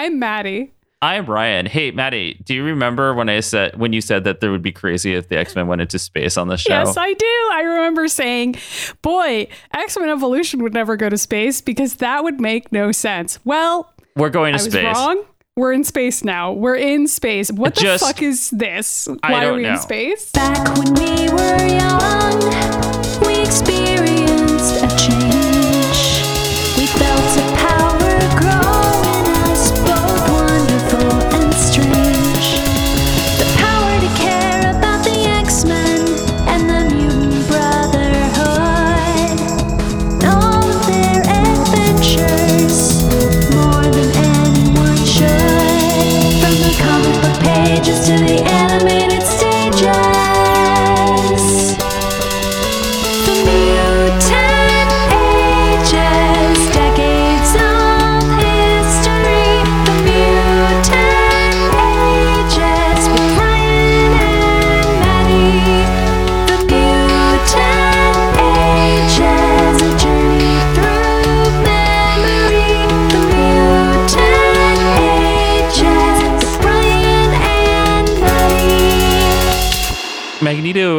I'm Maddy. I'm Ryan. Hey, Maddy, do you remember when I said when you said that there would be crazy if the X Men went into space on the show? Yes, I do. I remember saying, "Boy, X Men Evolution would never go to space because that would make no sense." Well, We're going to I was space. wrong. We're in space now. We're in space. What the Just- fuck is this? I Why are don't we in know. space? Back when we were young, we experienced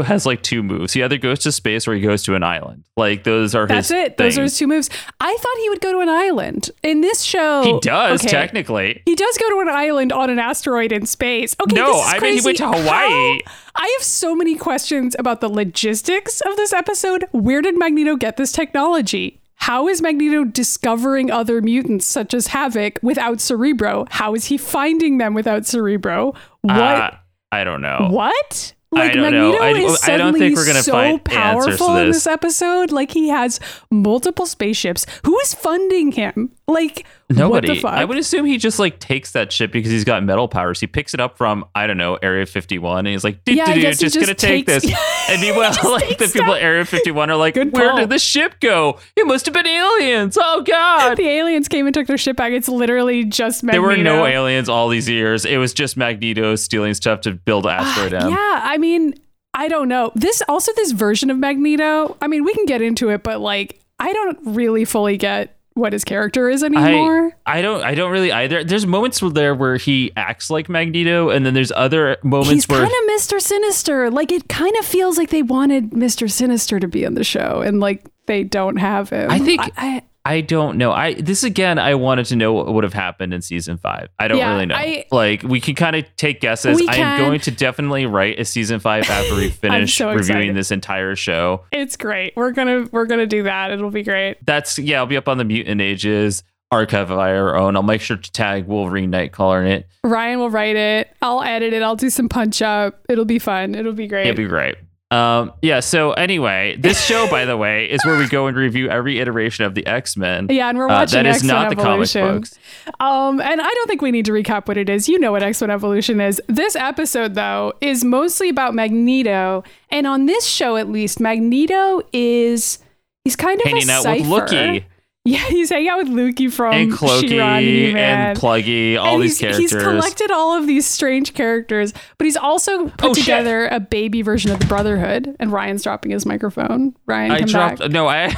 Has like two moves. He either goes to space or he goes to an island. Like those are That's his. it. Those are his two moves. I thought he would go to an island. In this show, He does okay, technically. He does go to an island on an asteroid in space. Okay, No, I mean, he went to Hawaii. How- I have so many questions about the logistics of this episode. Where did Magneto get this technology? How is Magneto discovering other mutants such as Havok without Cerebro? How is he finding them without Cerebro? What? Uh, I don't know. what? I Like don't know. Magneto I- is I don't suddenly think we're gonna so find powerful in this. this episode. Like he has multiple spaceships. Who is funding him? Like Nobody. What the fuck? I would assume he just like takes that ship because he's got metal powers. He picks it up from I don't know Area 51, and he's like, Yeah, I "Dude, he just, gonna just take this." And meanwhile, just like the people at Area 51 are like, Good "Where did the ship go? It must have been aliens." Oh God. the aliens came and took their ship back. It's literally just Magneto. There were no aliens all these years. It was just Magneto stealing stuff to build ah, Asteroid M. Yeah, I mean, I don't know. This also this version of Magneto. I mean, we can get into it, but like, I don't really fully get what his character is anymore. I, I don't I don't really either. There's moments there where he acts like Magneto, and then there's other moments where. He's where kind of Mr. Sinister. Like it kind of feels like they wanted Mr. Sinister to be in the show, and like they don't have him. I think- I, I, don't know. I this again. I wanted to know what would have happened in season five. I don't Yeah, really know. I- like we can kind of take guesses. I am going to definitely write a season five after we finish so reviewing this entire show. it's great. We're gonna we're gonna do that. It'll be great. That's yeah. I'll be up on the Mutant Ages archive of our own. I'll make sure to tag Wolverine Nightcrawler in it. Ryan will write it. I'll edit it. I'll do some punch up. It'll be fun. It'll be great. It'll be great. Um, yeah. So anyway, this show, by the way, is where we go and review every iteration of the X Men. yeah, and we're Uh, watching that is X-Men not the comic Evolution. books. Um, and I don't think we need to recap what it is. You know what X Men Evolution is. This episode, though, is mostly about Magneto, and on this show, at least, Magneto is he's kind of Hanging a out cipher. with Lookie Yeah, he's hanging out with Lukey from and Clokey and Pluggy, all And these he's, characters. He's collected all of these strange characters, but he's also put Oh, shit. together a baby version of the Brotherhood. And Ryan's dropping his microphone. Ryan, I dropped. back. No, I.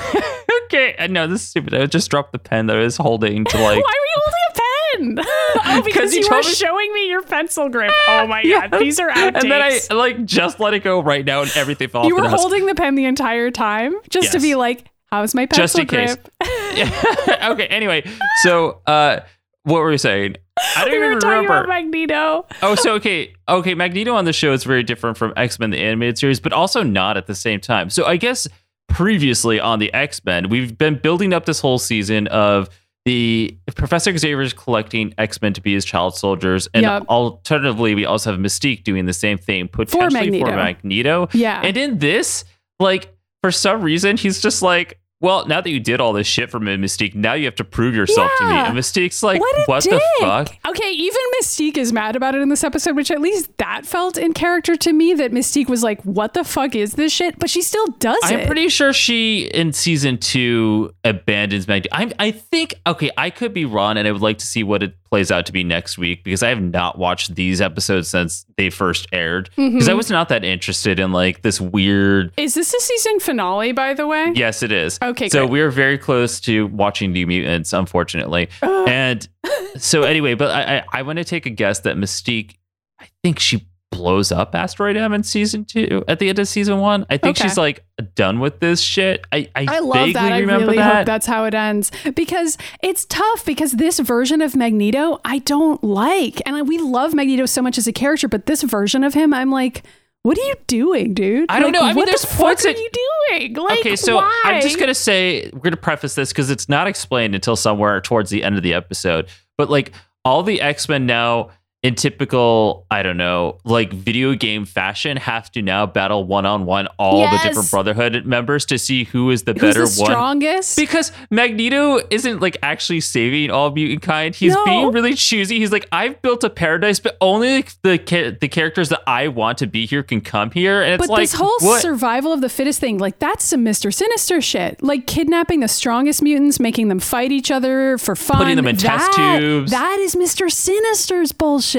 okay, uh, I know this is stupid. I just dropped the pen that I was holding to like. Why were you holding a pen? oh, because you were me- showing me your pencil grip. Oh my god, these are outtakes. And then I like just let it go right now, and everything fell you were the holding the pen the entire time just to be like, "How's my Just pencil in case. grip?" okay. Anyway, so uh, what were we saying? I don't we were even talking remember. about Magneto. oh, so okay, okay. Magneto on the show is very different from X Men the animated series, but also not at the same time. So I guess previously on the X Men, we've been building up this whole season of the Professor Xavier's collecting X Men to be his child soldiers, and Yep. alternatively, we also have Mystique doing the same thing, potentially for Magneto. Magneto. Yeah. And in this, like for some reason, he's just like. Well, now that you did all this shit for Mystique, now you have to prove yourself to me. And Mystique's like, what what the fuck? Okay, even Mystique is mad about it in this episode, which at least that felt in character to me. That Mystique was like, "What the fuck is this shit?" But she still does it. I'm it. pretty sure she in season two abandons Magneto. I I think okay, I could be wrong, and I would like to see what it plays out to be next week because I have not watched these episodes since they first aired because I mm-hmm. was not that interested in like this weird. Is this a season finale, by the way? Yes, it is. Okay, So we are very close to watching New Mutants, unfortunately. and so anyway, but I I, I want to take a guess that Mystique, I think she blows up Asteroid M in season two at the end of season one. I think Okay. she's like done with this shit. I I, I love vaguely that. I remember really that. hope that's how it ends because it's tough because this version of Magneto I don't like. And we love Magneto so much as a character, but this version of him, I'm like, what are you doing, dude? I don't Like, know. I mean, what there's the points are you doing? Like, okay, so why? I'm just gonna say we're gonna preface this because it's not explained until somewhere towards the end of the episode. But like all the X Men now, in typical, I don't know, like video game fashion, have to now battle one on one all the different Brotherhood members to see who is the Who's better the one. strongest? Because Magneto isn't like actually saving all mutant kind. He's No. being really choosy. He's like, I've built a paradise, but only like, the ca- the characters that I want to be here can come here. And it's But like, this whole what? survival of the fittest thing, like that's some Mister Sinister shit. Like kidnapping the strongest mutants, making them fight each other for fun, Putting them in test tubes. That is Mister Sinister's bullshit.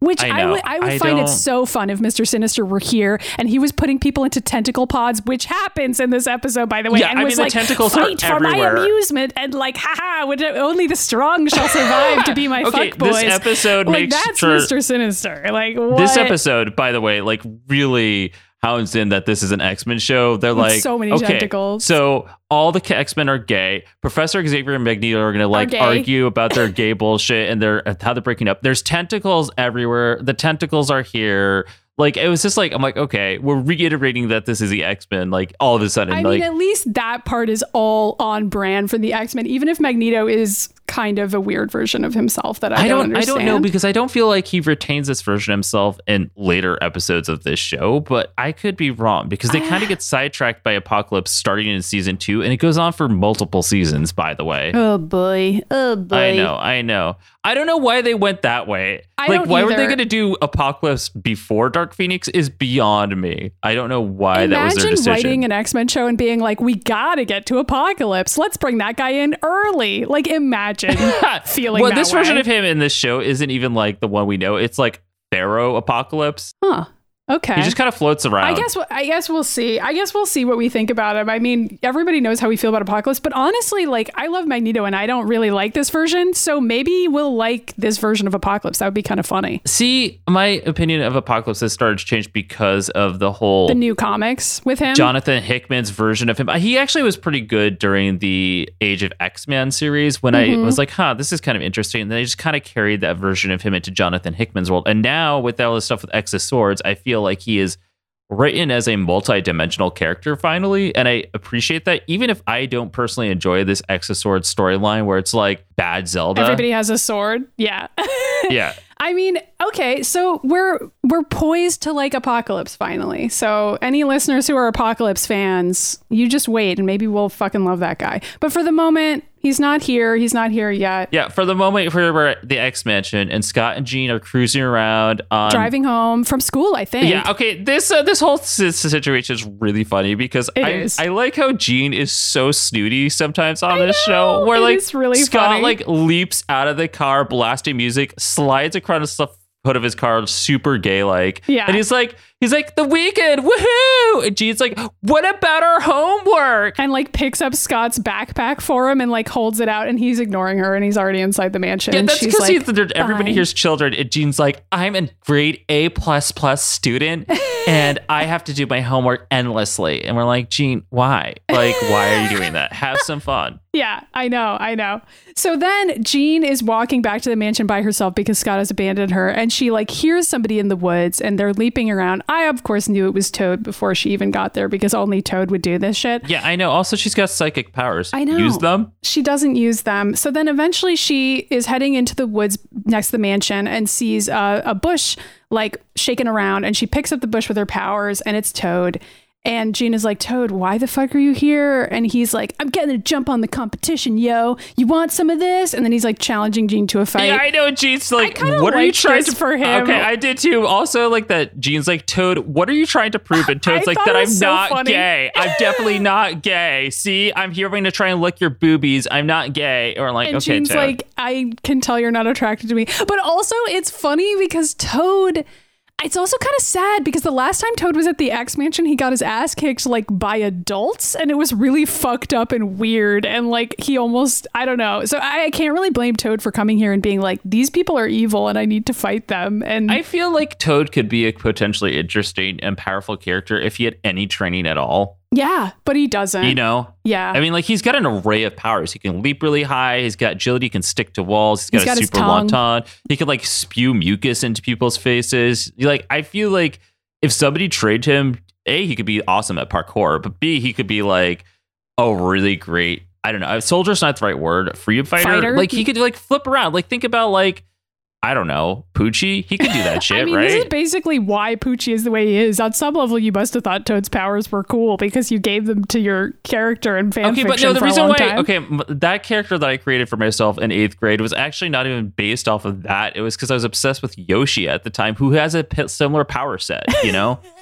Which I I, would I would I find it don't- so fun if Mister Sinister were here and he was putting people into tentacle pods, which happens in this episode, by the way. Yeah, and I was mean, the like, tentacles are fight for my amusement, and like, haha, would only the strong shall survive to be my Okay, fuck boys. this episode like, makes that's sure- Mister Sinister. Like what? This episode, by the way, like really hounds in that this is an X Men show. They're like so many okay, tentacles. So all the X Men are gay. Professor Xavier and Magneto are gonna like argue about their gay bullshit and their how they're breaking up. There's tentacles everywhere. The tentacles are here. Like it was just like I'm like okay, we're reiterating that this is the X Men. Like all of a sudden, I like mean, at least that part is all on brand for the X Men, even if Magneto is kind of a weird version of himself that I, I don't, I understand. don't know because I don't feel like he retains this version of himself in later episodes of this show, but I could be wrong because they kind of get sidetracked by Apocalypse starting in season two, and it goes on for multiple seasons. By the way, oh boy, oh boy. I know, I know. I don't know why they went that way. I like, don't why were they going to do Apocalypse before Dark Phoenix? Is beyond me. I don't know why that was their Imagine decision. writing an X Men show and being like, "We gotta get to Apocalypse. Let's bring that guy in early." Like, imagine feeling well, this version of him in this show isn't even like the one we know. It's like Pharaoh Apocalypse. huh? Okay. He just kind of floats around. I guess I guess we'll see. I guess we'll see what we think about him. I mean, everybody knows how we feel about Apocalypse, but honestly, like I love Magneto and I don't really like this version, so maybe we'll like this version of Apocalypse. That would be kind of funny. See, my opinion of Apocalypse has started to change because of the whole The new comics with him. Jonathan Hickman's version of him. He actually was pretty good during the Age of X-Man series when Mm-hmm. I was like, huh, this is kind of interesting. And they just kind of carried that version of him into Jonathan Hickman's world. And now with all this stuff with X of Swords, I feel like he is written as a multi-dimensional character finally and i appreciate that even if i don't personally enjoy this of storyline where it's like bad zelda Everybody has a sword. Yeah. yeah I mean, okay, so we're we're poised to like Apocalypse finally. So any listeners who are Apocalypse fans, you just wait and maybe we'll fucking love that guy. But for the moment, he's not here. He's not here yet. yeah for the moment we're at the x mansion and scott and jean are cruising around on Driving home from school, I think. Yeah. Okay. This uh, this whole si- situation is really funny because It I, is. I like how Jean is so snooty sometimes on this know, show, where it like really Scott funny. like leaps out of the car, blasting music, slides across the hood of his car, super gay like. Yeah. And he's like, he's like, the weekend, woohoo! And Jean's like, what about our homework? and like picks up Scott's backpack for him and like holds it out and he's ignoring her and he's already inside the mansion. Yeah, and that's because like, everybody "Fine." hears children, and Jean's like, I'm a grade A plus plus student, and I have to do my homework endlessly. And we're like, Jean, why? Like, why are you doing that? Have some fun. Yeah, I know, I know. So then Jean is walking back to the mansion by herself because Scott has abandoned her, and she like hears somebody in the woods and they're leaping around. I of course knew it was Toad before she even got there because only Toad would do this shit. Yeah, I know. Also, she's got psychic powers. I know. Use them. She doesn't use them. So then eventually she is heading into the woods next to the mansion and sees a, a bush like shaking around and she picks up the bush with her powers and it's Toad. And is like, Toad, why the fuck are you here? And he's like, I'm getting a jump on the competition, yo. You want some of this? And then he's like challenging Jean to a fight. Yeah, I know. Jean's like, what are you trying to for him. Okay, I did too. Also, like that. Jean's like, Toad, what are you trying to prove? And Toad's like, that I'm so not funny. gay. I'm definitely not gay. See, I'm here going to try and lick your boobies. I'm not gay. Or like, and okay, Jean's Toad. like, I can tell you're not attracted to me. But also, it's funny because Toad. It's also kind of sad because the last time Toad was at the X Mansion, he got his ass kicked like by adults, and it was really fucked up and weird. And like he almost, I don't know. So I, I can't really blame Toad for coming here and being like, these people are evil, and I need to fight them. And I feel like Toad could be a potentially interesting and powerful character if he had any training at all. Yeah, but he doesn't. You know, Yeah. I mean, like he's got an array of powers. He can leap really high. He's got agility. He can stick to walls. He's got He's a got super long tongue. tongue. He can like spew mucus into people's faces. Like I feel like if somebody trained him, a he could be awesome at parkour, but b he could be like a really great. I don't know. Soldier's not the right word. Freedom fighter. Fighter? Like he could like flip around. Like think about like I don't know Poochie. He could do that shit, I mean, right? this is basically why Poochie is the way he is. On some level, you must have thought Toad's powers were cool because you gave them to your character in fan Okay, but no, the reason why time. okay, that character that I created for myself in eighth grade was actually not even based off of that. It was because I was obsessed with Yoshi at the time, who has a similar power set. You know,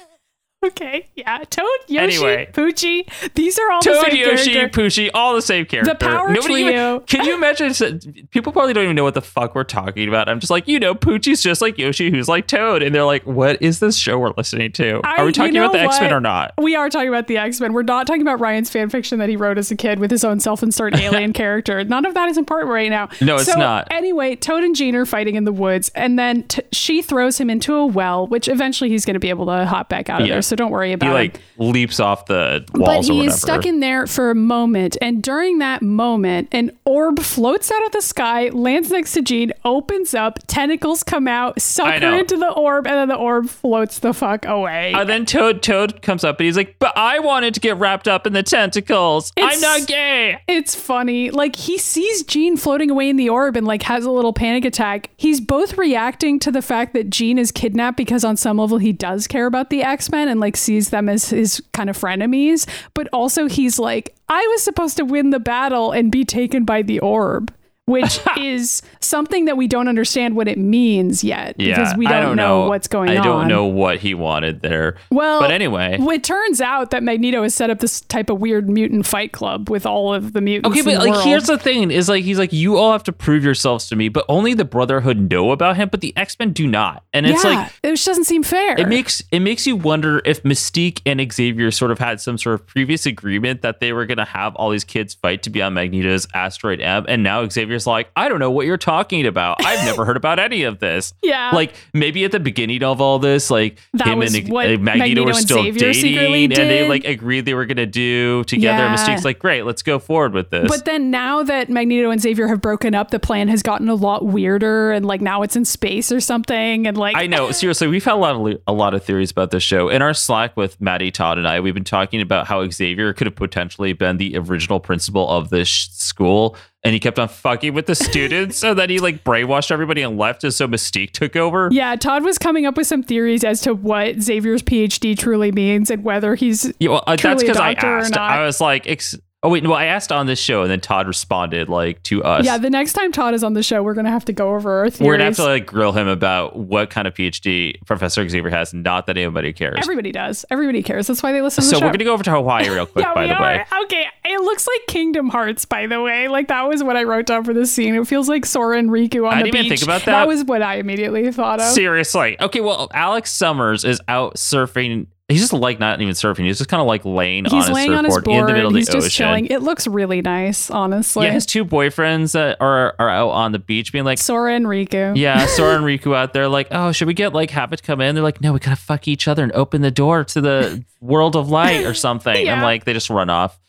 Okay, yeah, Toad, Yoshi, Anyway. Poochie. These are all the Toad, same Yoshi, character. Poochie, all the same character. The power even- trio. can you imagine? People probably don't even know what the fuck we're talking about. I'm just like, you know, Poochie's just like Yoshi, who's like Toad, and they're like, what is this show we're listening to? I- Are we you talking know about the X Men or not? We are talking about the X Men. We're not talking about Ryan's fan fiction that he wrote as a kid with his own self-insert alien character. None of that is important right now. No, it's So, not. Anyway, Toad and Jean are fighting in the woods, and then t- she throws him into a well, which eventually he's going to be able to hop back out of Yeah. there. So don't worry about it. He like leaps off the But walls or he is stuck in there for a moment, and during that moment, an orb floats out of the sky, lands next to Jean, opens up, tentacles come out, suck her into the orb, and then the orb floats the fuck away. And then Toad Toad comes up and he's like, "But I wanted to get wrapped up in the tentacles. I'm not gay." It's funny. Like he sees Jean floating away in the orb and like has a little panic attack. He's both reacting to the fact that Jean is kidnapped because on some level he does care about the X-Men and like sees them as his kind of frenemies, but also he's like I was supposed to win the battle and be taken by the orb. Which is something that we don't understand what it means yet because we don't, don't know, know what's going on. I don't know what he wanted there. Well, but anyway. it turns out that Magneto has set up this type of weird mutant fight club with all of the mutants. Okay, but like world. here's the thing: is like he's like you all have to prove yourselves to me, but only the Brotherhood know about him, but the X Men do not. And it's yeah, like it just doesn't seem fair. it makes it makes you wonder if Mystique and Xavier sort of had some sort of previous agreement that they were going to have all these kids fight to be on Magneto's asteroid M, and now Like, I don't know what you're talking about. I've never heard about any of this. Yeah. like maybe at the beginning of all this, like That him and uh, Magneto, Magneto were still dating, and they like agreed they were going to do together. Yeah. Mystique's like, great, let's go forward with this. but then now that Magneto and Xavier have broken up, the plan has gotten a lot weirder, and like now it's in space or something, and like I know. Seriously, we've had a lot of a lot of theories about this show. In our Slack with Maddy, Todd, and I, we've been talking about how Xavier could have potentially been the original principal of this sh- school, and he kept on fucking with the students, so that he like brainwashed everybody and left, and so Mystique took over. Yeah, Todd was coming up with some theories as to what Xavier's PhD truly means and whether he's Yeah, well, uh, that's Truly a because I asked. I was like, ex- oh wait, no, I asked on this show, and then Todd responded like to us. yeah. The next time Todd is on the show, we're gonna have to go over our theories. We're gonna have to like grill him about what kind of PhD Professor Xavier has. Not that anybody cares. Everybody does. Everybody cares. That's why they listen to so the show. we're gonna go over to Hawaii real quick. yeah, by we the are. way, Okay, it looks like Kingdom Hearts, by the way. Like that was what I wrote down for this scene. It feels like Sora and Riku on I the didn't even beach. think about That that. was what I immediately thought of. Seriously. Okay, well, Alex Summers is out surfing. He's just like not even surfing. He's just kind of like laying on He's his laying on his surfboard in the middle of the He's the just ocean. chilling. It looks really nice, honestly. yeah, his two boyfriends that are are out on the beach being like, Sora and Riku. yeah, Sora and Riku out there like, oh, should we get like have it come in? They're like, no, we gotta fuck each other and open the door to the world of light or something. Yeah. And like they just run off.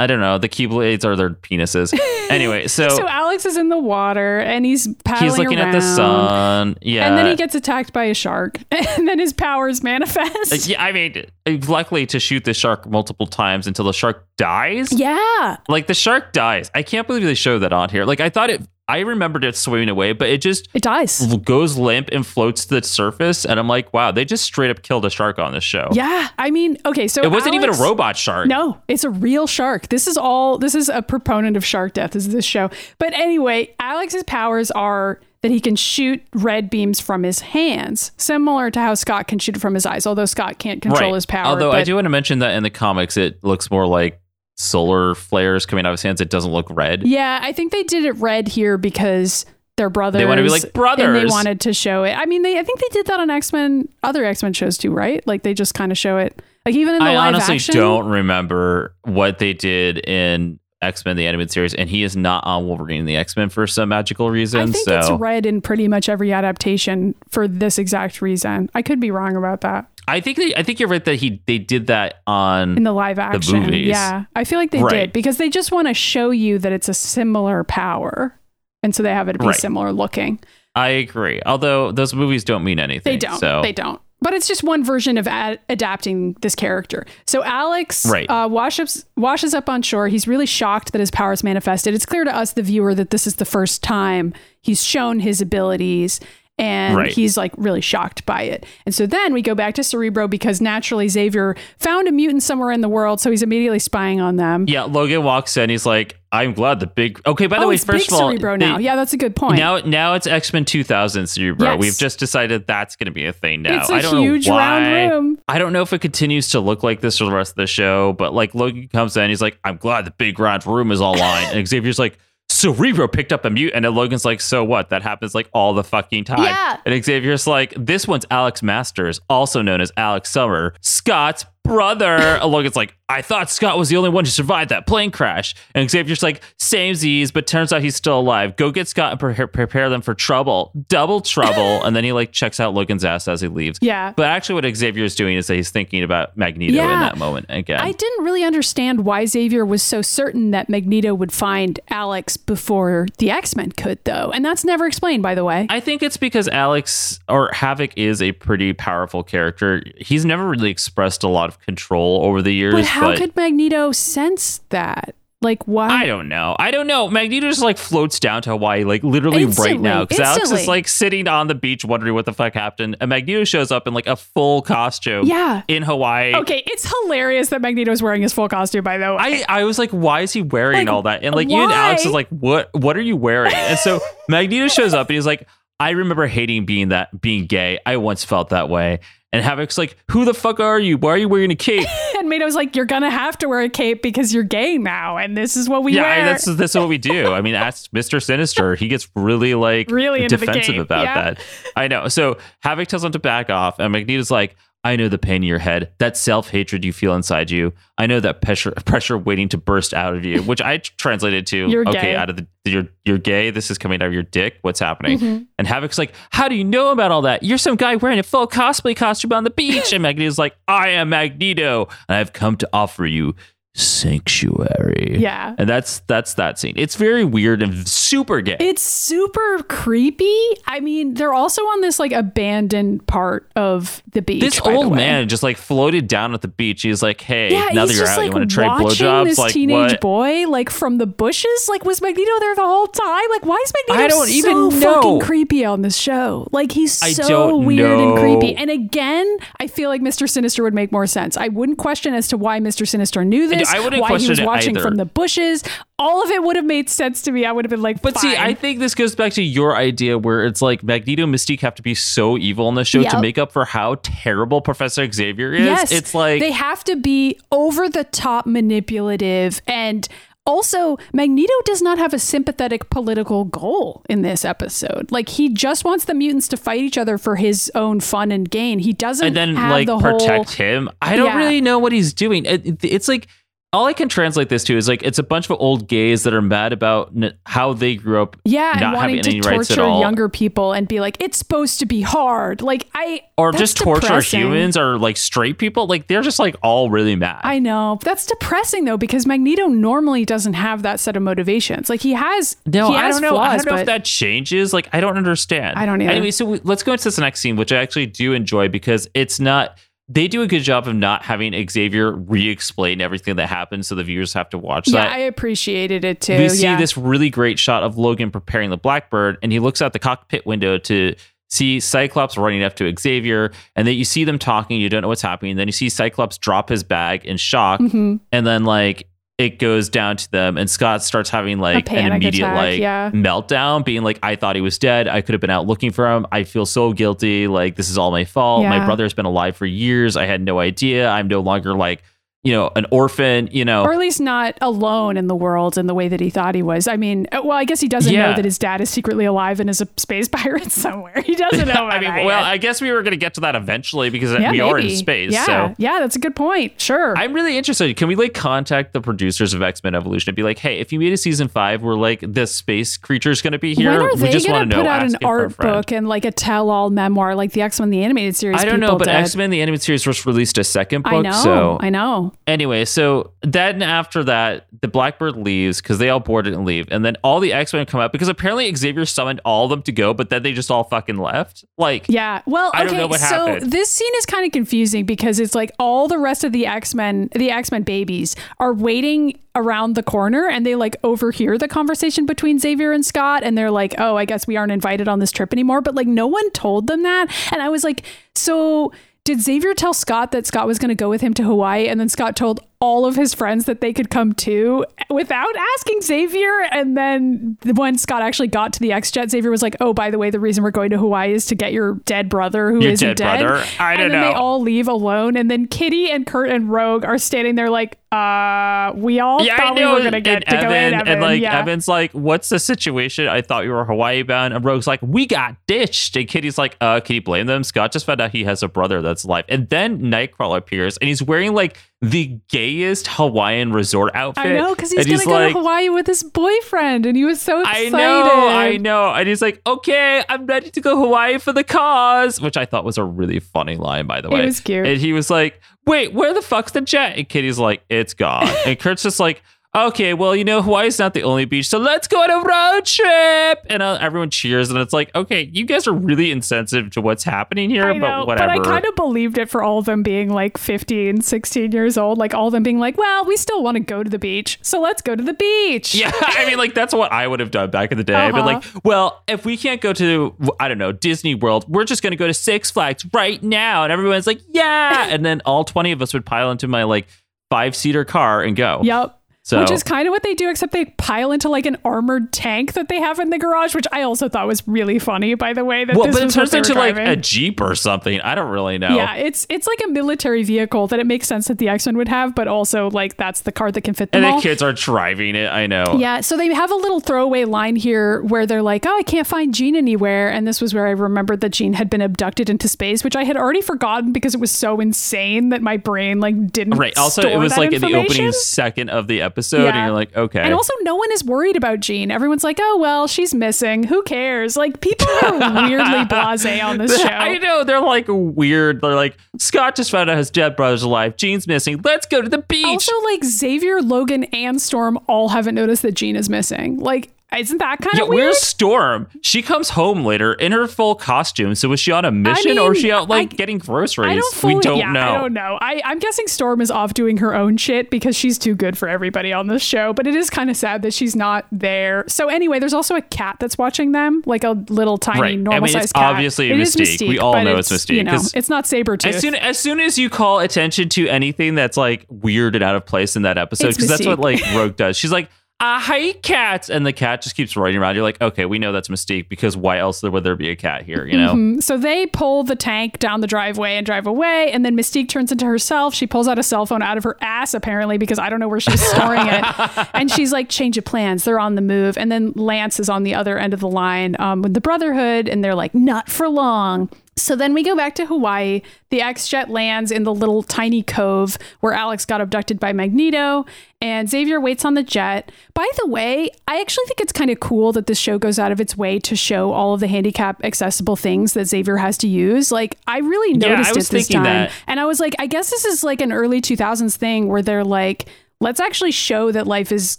I don't know. The keyblades are their penises. Anyway, so, So Alex is in the water and he's paddling he's looking at the sun. Yeah. And then he gets attacked by a shark. And then his powers manifest. Uh, yeah, I mean, luckily to shoot the shark multiple times until the shark dies. yeah. Like the shark dies. I can't believe they showed that on here. Like I thought it. I remembered it swimming away, but it just It dies. goes limp and floats to the surface. And I'm like, wow, they just straight up killed a shark on this show. Yeah, I mean, okay, so It wasn't even a robot shark. No, it's a real shark. This is all. This is a proponent of shark death. Is this show? But anyway, Alex's powers are that he can shoot red beams from his hands, similar to how Scott can shoot it from his eyes. Although Scott can't control Right. his power. Although I do want to mention that in the comics, it looks more like solar flares coming out of his hands. It doesn't look red. Yeah, I think they did it red here because they're brothers. They wanna be like And brothers. they wanted to show it. I mean, they. I think they did that on X Men, other X Men shows too, right? Like they just kind of show it, like even in the I live honestly action. don't remember what they did in X Men the animated series, and he is not on Wolverine in the X Men for some magical reason. I think so it's red in pretty much every adaptation for this exact reason. I could be wrong about that I think they, I think you're right that he they did that on in the live action. movies. Yeah, I feel like they Right. did because they just want to show you that it's a similar power, and so they have it be Right. similar looking. I agree. Although those movies don't mean anything. They don't. So They don't. But it's just one version of ad- adapting this character. So Alex Right. uh, washes washes up on shore. He's really shocked that his powers manifested. It's clear to us, the viewer, that this is the first time he's shown his abilities. And Right. he's like really shocked by it. And so then we go back to Cerebro because naturally Xavier found a mutant somewhere in the world. So he's immediately spying on them. yeah, Logan walks in. He's like, "I'm glad the big." Okay, by the oh, way, first of all, Cerebro they- now. Yeah, that's a good point. Now, now it's X Men 2000 Cerebro. Yes. We've just decided that's going to be a thing now. It's a I don't huge know round room. I don't know if it continues to look like this for the rest of the show, but like Logan comes in, he's like, "I'm glad the big round room is all lined," and Xavier's like. Cerebro picked up a mute, and Logan's like, "So what? That happens like all the fucking time." Yeah. And Xavier's like, "This one's Alex Masters, also known as Alex Summer, Scott's brother." Logan's like, "I thought Scott was the only one who survived that plane crash." And Xavier's like, "Same Z's, but turns out he's still alive. Go get Scott and pre- prepare them for trouble, double trouble." and then he like checks out Logan's ass as he leaves. Yeah. But actually, what Xavier is doing is that he's thinking about Magneto in that moment again. I didn't really understand why Xavier was so certain that Magneto would find Alex before the X Men could, though. And that's never explained, by the way. I think it's because Alex or Havok is a pretty powerful character. He's never really expressed a lot of control over the years. But how could Magneto sense that? Like, why? I don't know. I don't know. Magneto just like floats down to Hawaii, like literally Instantly, right now. Because Alex is like sitting on the beach wondering what the fuck happened. And Magneto shows up in like a full costume Yeah. in Hawaii. Okay, it's hilarious that Magneto's wearing his full costume, by the way. I, I was like, why is he wearing Like, all that? And like even Alex is like, what what are you wearing? And so Magneto shows up and he's like, I remember hating being that being gay. I once felt that way. And Havok's like, who the fuck are you? Why are you wearing a cape? and Magneto's like, you're gonna have to wear a cape because you're gay now, and this is what we yeah, wear. that's that's what we do. I mean, ask Mr. Sinister. He gets really like Really defensive about yeah. that. I know. So Havok tells him to back off, and Magneto's like, I know the pain in your head, that self hatred you feel inside you. I know that pressure pressure waiting to burst out of you, which I translated to You're okay, gay. out of the you're you're gay. This is coming out of your dick. What's happening? Mm-hmm. And Havok's like, How do you know about all that? You're some guy wearing a full cosplay costume on the beach. And Magneto's like, I am Magneto, and I've come to offer you sanctuary. Yeah. And that's that's that scene. It's very weird and super gay. It's super creepy. I mean, they're also on this like abandoned part of the beach. this old man just like floated down at the beach. He's like, "Hey, Yeah, now that you're out, like you want to trade blowjobs?" this Like teenage what? boy, like from the bushes. Like, was Magneto there the whole time? Like, why is Magneto I don't so even fucking creepy on this show? Like, he's so weird and creepy. And again, I feel like Mister Sinister would make more sense. I wouldn't question as to why Mister Sinister knew this. I wouldn't why he was watching from the bushes. All of it would have made sense to me. I would have been like, But see. I think this goes back to your idea where it's like Magneto and Mystique have to be so evil in the show to make up for how terrible Professor Xavier is. Yes, It's like they have to be over the top manipulative and also Magneto does not have a sympathetic political goal in this episode. Like he just wants the mutants to fight each other for his own fun and gain. He doesn't and then have like the protect whole him. I don't Yeah. really know what he's doing. It- it's like all I can translate this to is like it's a bunch of old gays that are mad about n- how they grew up, yeah, and wanting having to any rights at torture younger people and be like, it's supposed to be hard. Like I or just torture depressing. humans or like straight people. Like they're just like all really mad. I know. That's depressing though, because Magneto normally doesn't have that set of motivations. Like he has No, he I has don't know. I don't know if that changes. Like, I don't understand. I don't either. Anyway, so we, let's go into this next scene, which I actually do enjoy because it's not they do a good job of not having Xavier re-explain everything that happens, so the viewers have to watch that. Yeah, that. I appreciated it too. we see yeah. this really great shot of Logan preparing the Blackbird, and he looks out the cockpit window to see Cyclops running up to Xavier, and then you see them talking. You don't know what's happening. Then you see Cyclops drop his bag in shock, Mhm. and then like it goes down to them, and Scott starts having like an immediate attack, like yeah. meltdown, being like, "I thought he was dead. I could have been out looking for him. I feel so guilty. Like this is all my fault. My brother's been alive for years. I had no idea. I'm no longer like." You know, an orphan, you know, Or at least not alone in the world in the way that he thought he was. I mean, uh, well, I guess he doesn't Yeah. know that his dad is secretly alive and is a space pirate somewhere. He doesn't know. I mean, that well, yet. I guess we were going to get to that eventually because yeah, we are in space. Yeah, So yeah, that's a good point. Sure. I'm really interested. Can we like contact the producers of X Men Evolution and be like, hey, if you made a season five where like the space creature is going to be here, when are we they just going want to know. put out an it for a art book and like a tell-all memoir like the X-Men the animated series? I don't know, but? X Men the animated series just released a second book. I know. So I know. Anyway, so then after that, the Blackbird leaves because they all board it and leave, and then all the X Men come out because apparently Xavier summoned all of them to go, but then they just all fucking left. Like, Yeah. Well, I okay. don't know what so happened. this scene is kind of confusing because it's like all the rest of the X Men, the X Men babies, are waiting around the corner and they like overhear the conversation between Xavier and Scott, and they're like, "Oh, I guess we aren't invited on this trip anymore." But like, no one told them that, and I was like, so. Did Xavier tell Scott that Scott was going to go with him to Hawaii, and then Scott told all of his friends that they could come to without asking Xavier? And then when Scott actually got to the X Jet, Xavier was like, "Oh, by the way, the reason we're going to Hawaii is to get your dead brother who Your isn't dead dead." brother? I don't know. and then they all leave alone, and then Kitty and Kurt and Rogue are standing there like, "Uh, we all Yeah, thought we were going to get and to Evan, go in." Evan, and like yeah. Evan's like, "What's the situation? I thought you were Hawaii bound." And Rogue's like, "We got ditched." And Kitty's like, "Uh, can you blame them?" Scott just found out he has a brother that's alive, and then Nightcrawler appears, and he's wearing like the gayest Hawaiian resort outfit. I know because he's and going to go like, to Hawaii with his boyfriend, and he was so excited. I know, I know. And he's like, okay, I'm ready to go Hawaii for the cause, which I thought was a really funny line, by the way. It was cute. And he was like, wait, where the fuck's the jet? And Kitty's like, it's gone. and Kurt's just like, okay, well, you know, Hawaii's not the only beach, so let's go on a road trip. And uh, everyone cheers. And it's like, okay, you guys are really insensitive to what's happening here, know, but whatever. But I kind of believed it for all of them being like 15, 16 years old. Like all of them being like, well, we still want to go to the beach. So let's go to the beach. Yeah, I mean, like that's what I would have done back in the day. Uh-huh. like, well, if we can't go to, I don't know, Disney World, we're just going to go to Six Flags right now, and everyone's like, yeah, and then all twenty of us would pile into my like five seater car and go. Yep. So Which is kind of what they do, except they pile into like an armored tank that they have in the garage, which I also thought was really funny, by the way. That well, this but it turns into like a jeep or something. I don't really know. Yeah, it's it's like a military vehicle that it makes sense that the X Men would have, but also like that's the car that can fit them and all. the kids are driving it. I know. Yeah, so they have a little throwaway line here where they're like, "Oh, I can't find Jean anywhere," and this was where I remembered that Jean had been abducted into space, which I had already forgotten because it was so insane that my brain like didn't. Right. Also, it was like in the opening second of the episode, Yeah. and you're like, okay. And also, no one is worried about Jean. Everyone's like, "Oh well, she's missing. Who cares?" Like people are weirdly blasé on this show. I know they're like weird. They're like Scott just found out his dead brother's alive. Jean's missing. Let's go to the beach. Also, like Xavier, Logan, and Storm all haven't noticed that Jean is missing. Like, isn't that kind yeah, of weird? where's Storm? She comes home later in her full costume. So was she on a mission or was she out like I- getting groceries? I don't fully, we don't yeah, know. I don't know. I, I'm guessing Storm is off doing her own shit because she's too good for everybody on this show. But it is kind of sad that she's not there. So anyway, there's also a cat that's watching them, like a little tiny Right. I normal mean, it's sized cat. obviously a It is Mystique. We all know it's Mystique, You know, it's not Sabretooth. As soon as soon as you call attention to anything that's like weird and out of place in that episode, because that's what like Rogue does. She's like, I hate cats, and the cat just keeps running around. You're like, okay, we know that's Mystique because why else would there be a cat here? You know? Mm, So they pull the tank down the driveway and drive away, and then Mystique turns into herself. She pulls out a cell phone out of her ass, apparently, because I don't know where she's storing it. And she's like, "Change of plans. They're on the move." And then Lance is on the other end of the line um, with the Brotherhood, and they're like, "Not for long." So then we go back to Hawaii. The X Jet lands in the little tiny cove where Alex got abducted by Magneto, and Xavier waits on the jet. By the way, I actually think it's kind of cool that this show goes out of its way to show all of the handicap accessible things that Xavier has to use. Like, I really Yeah, I noticed was it this thinking time. that. And I was like, I guess this is like an early 2000s thing where they're like, let's actually show that life is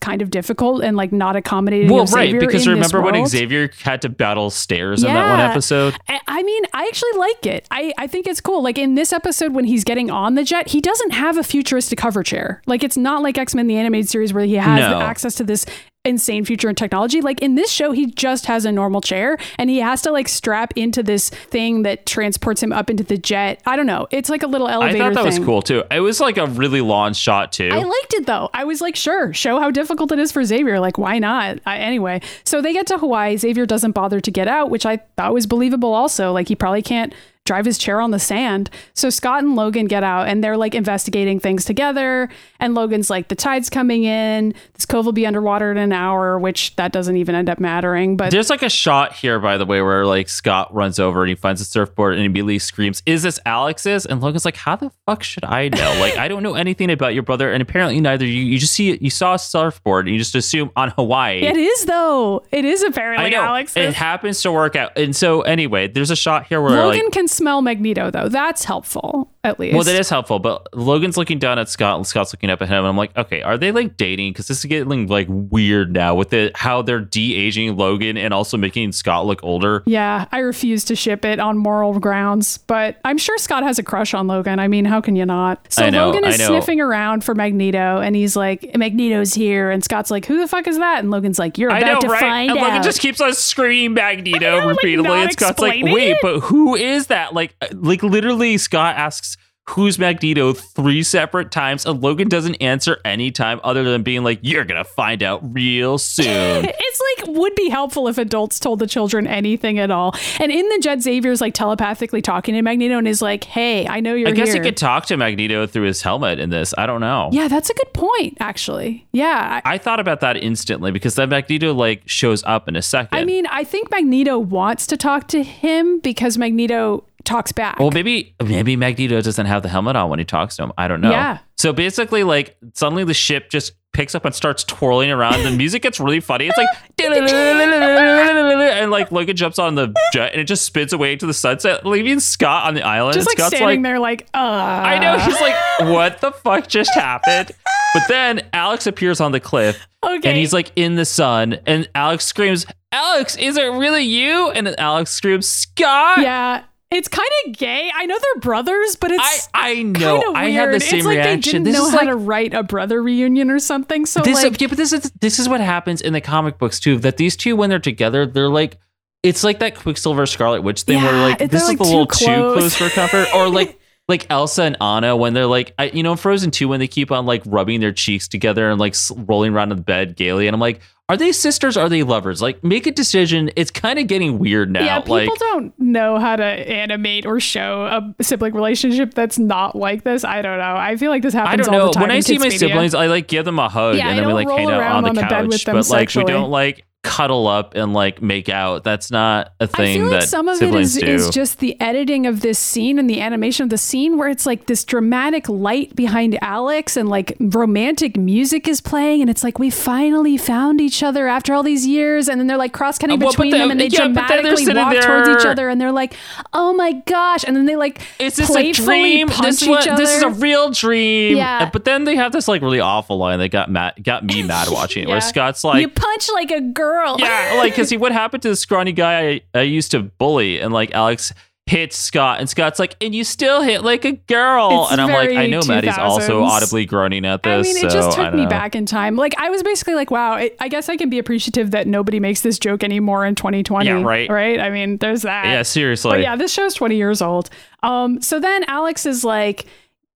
kind of difficult and like not accommodating. Well, right, because remember when. Xavier had to battle stairs in that one episode? I- I mean, I actually like it. I, I think it's cool. Like in this episode, when he's getting on the jet, he doesn't have a futuristic hover chair. Like it's not like X Men the animated series where he has No. access to this insane future and technology. Like in this show, he just has a normal chair and he has to like strap into this thing that transports him up into the jet. I don't know. It's like a little elevator. I thought that was cool too. It was like a really long shot too. I liked it though. I was like, sure, show how difficult it is for Xavier. Like, why not? I, anyway, so they get to Hawaii. Xavier doesn't bother to get out, which I thought was believable also. Like, he probably can't drive his chair on the sand. So Scott and Logan get out and they're like investigating things together. And Logan's like, the tide's coming in. This cove will be underwater in an hour, which that doesn't even end up mattering. But There's like a shot here, by the way, where like Scott runs over and he finds a surfboard and immediately screams, "Is this Alex's?" And Logan's like, "How the fuck should I know? Like, I don't know anything about your brother, and apparently neither you. You just see you saw a surfboard and you just assume on Hawaii." it is though. It is apparently I know Alex. it happens to work out, and so anyway, there's a shot here where Logan like. can smell Magneto though. That's helpful, at least. Well, that is helpful, but Logan's looking down at Scott, and Scott's looking up at him, and I'm like, okay, are they like dating? Because this is getting like weird now with it, how they're de aging Logan and also making Scott look older. Yeah, I refuse to ship it on moral grounds, but I'm sure Scott has a crush on Logan. I mean, how can you not? So know, Logan is sniffing around for Magneto and he's like, Magneto's here. And Scott's like, who the fuck is that? And Logan's like, you're I about know, to right? find and out. Logan just keeps on screaming Magneto know, like, repeatedly, not and Scott's like, "Wait, it. but who is that?" Like, uh, like literally, Scott asks, "Who's Magneto?" three separate times, and Logan doesn't answer any time other than being like, "You're gonna find out real soon." it's like would be helpful if adults told the children anything at all. And in the Jet Xavier's like telepathically talking to Magneto and is like, hey, I know you're I guess here. he could talk to Magneto through his helmet in this. I don't know. yeah, that's a good point, actually. Yeah. I- I thought about that instantly because then Magneto like shows up in a second. I mean, I think Magneto wants to talk to him because Magneto talks back. Well, maybe maybe Magneto doesn't have the helmet on when he talks to him. I don't know. Yeah. So basically, like suddenly the ship just picks up and starts twirling around. The music gets really funny. It's like and like Logan jumps on the jet and it just spins away to the sunset, leaving Scott on the island. just like Scott's standing like, there like uh I know. He's like, what the fuck just happened? But then Alex appears on the cliff. Okay. And he's like in the sun, and Alex screams, "Alex, is it really you?" And then Alex screams, "Scott!" yeah it's kind of gay i know they're brothers but it's I know. kind of I weird had the same it's like reaction. they didn't this know is how like to write a brother reunion or something so this. like yeah, but this is this is what happens in the comic books too. That these two, when they're together, they're like. It's like that Quicksilver Scarlet Witch thing where like this is like, a too little too close. close for comfort, or like like Elsa and Anna when they're like I, you know Frozen two when they keep on like rubbing their cheeks together and like rolling around in the bed gaily, and I'm like, are they sisters? Are they lovers? Like make a decision. It's kind of getting weird now. yeah people like don't know how to animate or show a sibling relationship that's not like this i don't know i feel like this happens I don't all the time when I see my Media. siblings, I like give them a hug Yeah, and then we like hang out on the on the couch. them but like we don't like cuddle up and like make out. That's not a thing I feel like that some of it is, do. is just the editing of this scene and the animation of the scene where it's like this dramatic light behind Alex and like romantic music is playing and it's like we finally found each other after all these years and then they're like cross cutting Uh, well, between the- them and they yeah, but then they're dramatically walk towards each other and they're like oh my gosh and then they like is this a dream? punch This is, what, each other. this is a real dream. Yeah. But then they have this like really awful line that got mad, got me mad watching it, Yeah. where Scott's like, you punch like a girl yeah, like because he what happened to the scrawny guy I, I used to bully, and like Alex hits Scott, and Scott's like, and you still hit like a girl, It's and I'm like, I know Maddy's also audibly groaning at this." I mean, it so just took me know. back in time. Like, I was basically like, wow, it, I guess I can be appreciative that nobody makes this joke anymore in 2020. Yeah, right. Right? I mean, there's that. Yeah, seriously. But yeah, this show's 20 years old. Um, so then Alex is like,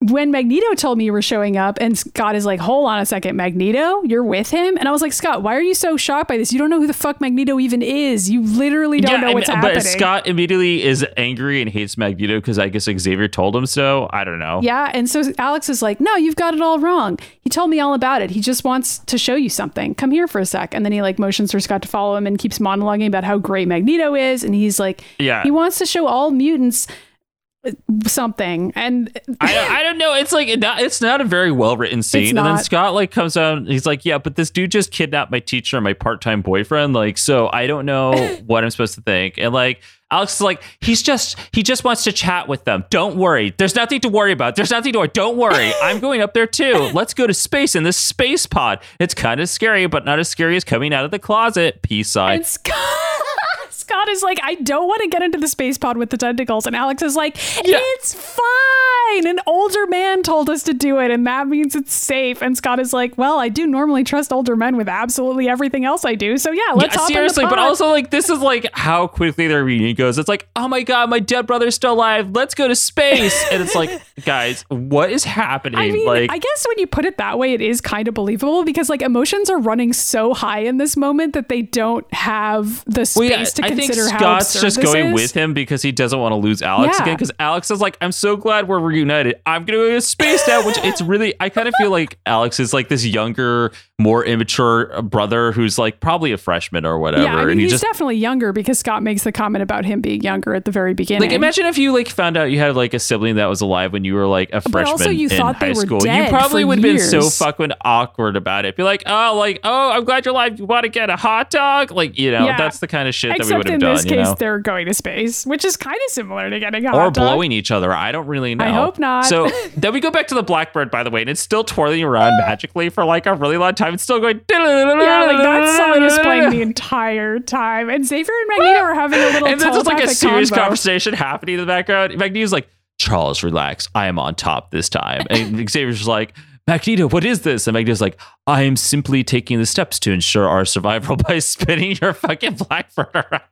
when Magneto told me you were showing up, and Scott is like, hold on a second, Magneto, you're with him? And I was like, Scott, why are you so shocked by this? You don't know who the fuck Magneto even is. You literally don't know what's happening. But Scott immediately is angry and hates Magneto because I guess Xavier told him so. I don't know. Yeah. And so Alex is like, no, you've got it all wrong. He told me all about it. He just wants to show you something. Come here for a sec. And then he like motions for Scott to follow him and keeps monologuing about how great Magneto is. And he's like, Yeah. he wants to show all mutants something. And I, I don't know. It's like not, it's not a very well written scene. And then. Scott like comes out. and He's like, yeah, but this dude just kidnapped my teacher and my part time boyfriend. Like, so I don't know what I'm supposed to think. And like Alex is like, he's just he just wants to chat with them. Don't worry. There's nothing to worry about. There's nothing to worry. Don't worry. I'm going up there too. Let's go to space in this space pod. It's kind of scary, but not as scary as coming out of the closet. Peace sign. And Scott, Scott is like, I don't want to get into the space pod with the tentacles. And Alex is like, it's fine. An older man told us to do it, and that means it's safe. And Scott is like, Well, I do normally trust older men with absolutely everything else I do. So yeah, let's Yeah, hop seriously, but also like this is like how quickly their reunion goes. It's like, oh my god, my dead brother's still alive. Let's go to space. And it's like, guys, what is happening? I mean, like, I guess when you put it that way, it is kind of believable because like emotions are running so high in this moment that they don't have the space well, yeah, to consider Scott's just going is. with him because he doesn't want to lose Alex Yeah. again. Because Alex is like, I'm so glad we're reunited. I'm gonna go to space now. Which it's really, I kind of feel like Alex is like this younger, more immature brother who's like probably a freshman or whatever, Yeah, I mean, and he he's just definitely younger because Scott makes the comment about him being younger at the very beginning. Like, imagine if you like found out you had like a sibling that was alive when you were like a freshman also you in thought high they were school. dead you probably would have been so fucking awkward about it. Be like, oh, like, oh, I'm glad you're alive. You want to get a hot dog? Like, you know, Yeah. that's the kind of shit that we would have done. This you case, know? they're going to space, which is kind of similar to getting a Or blowing each other. I don't really know. I hope not. So then we go back to the Blackbird, by the way, and it's still twirling around magically for like a really long time. It's still going. Yeah, like that song is playing the entire time, and Xavier and Magneto are having a little and then there's like a serious convo. conversation happening in the background. Magneto's like, Charles, relax. I am on top this time. And Xavier's like, Magneto, what is this? And Magneto's like, I am simply taking the steps to ensure our survival by spinning your fucking blackbird around.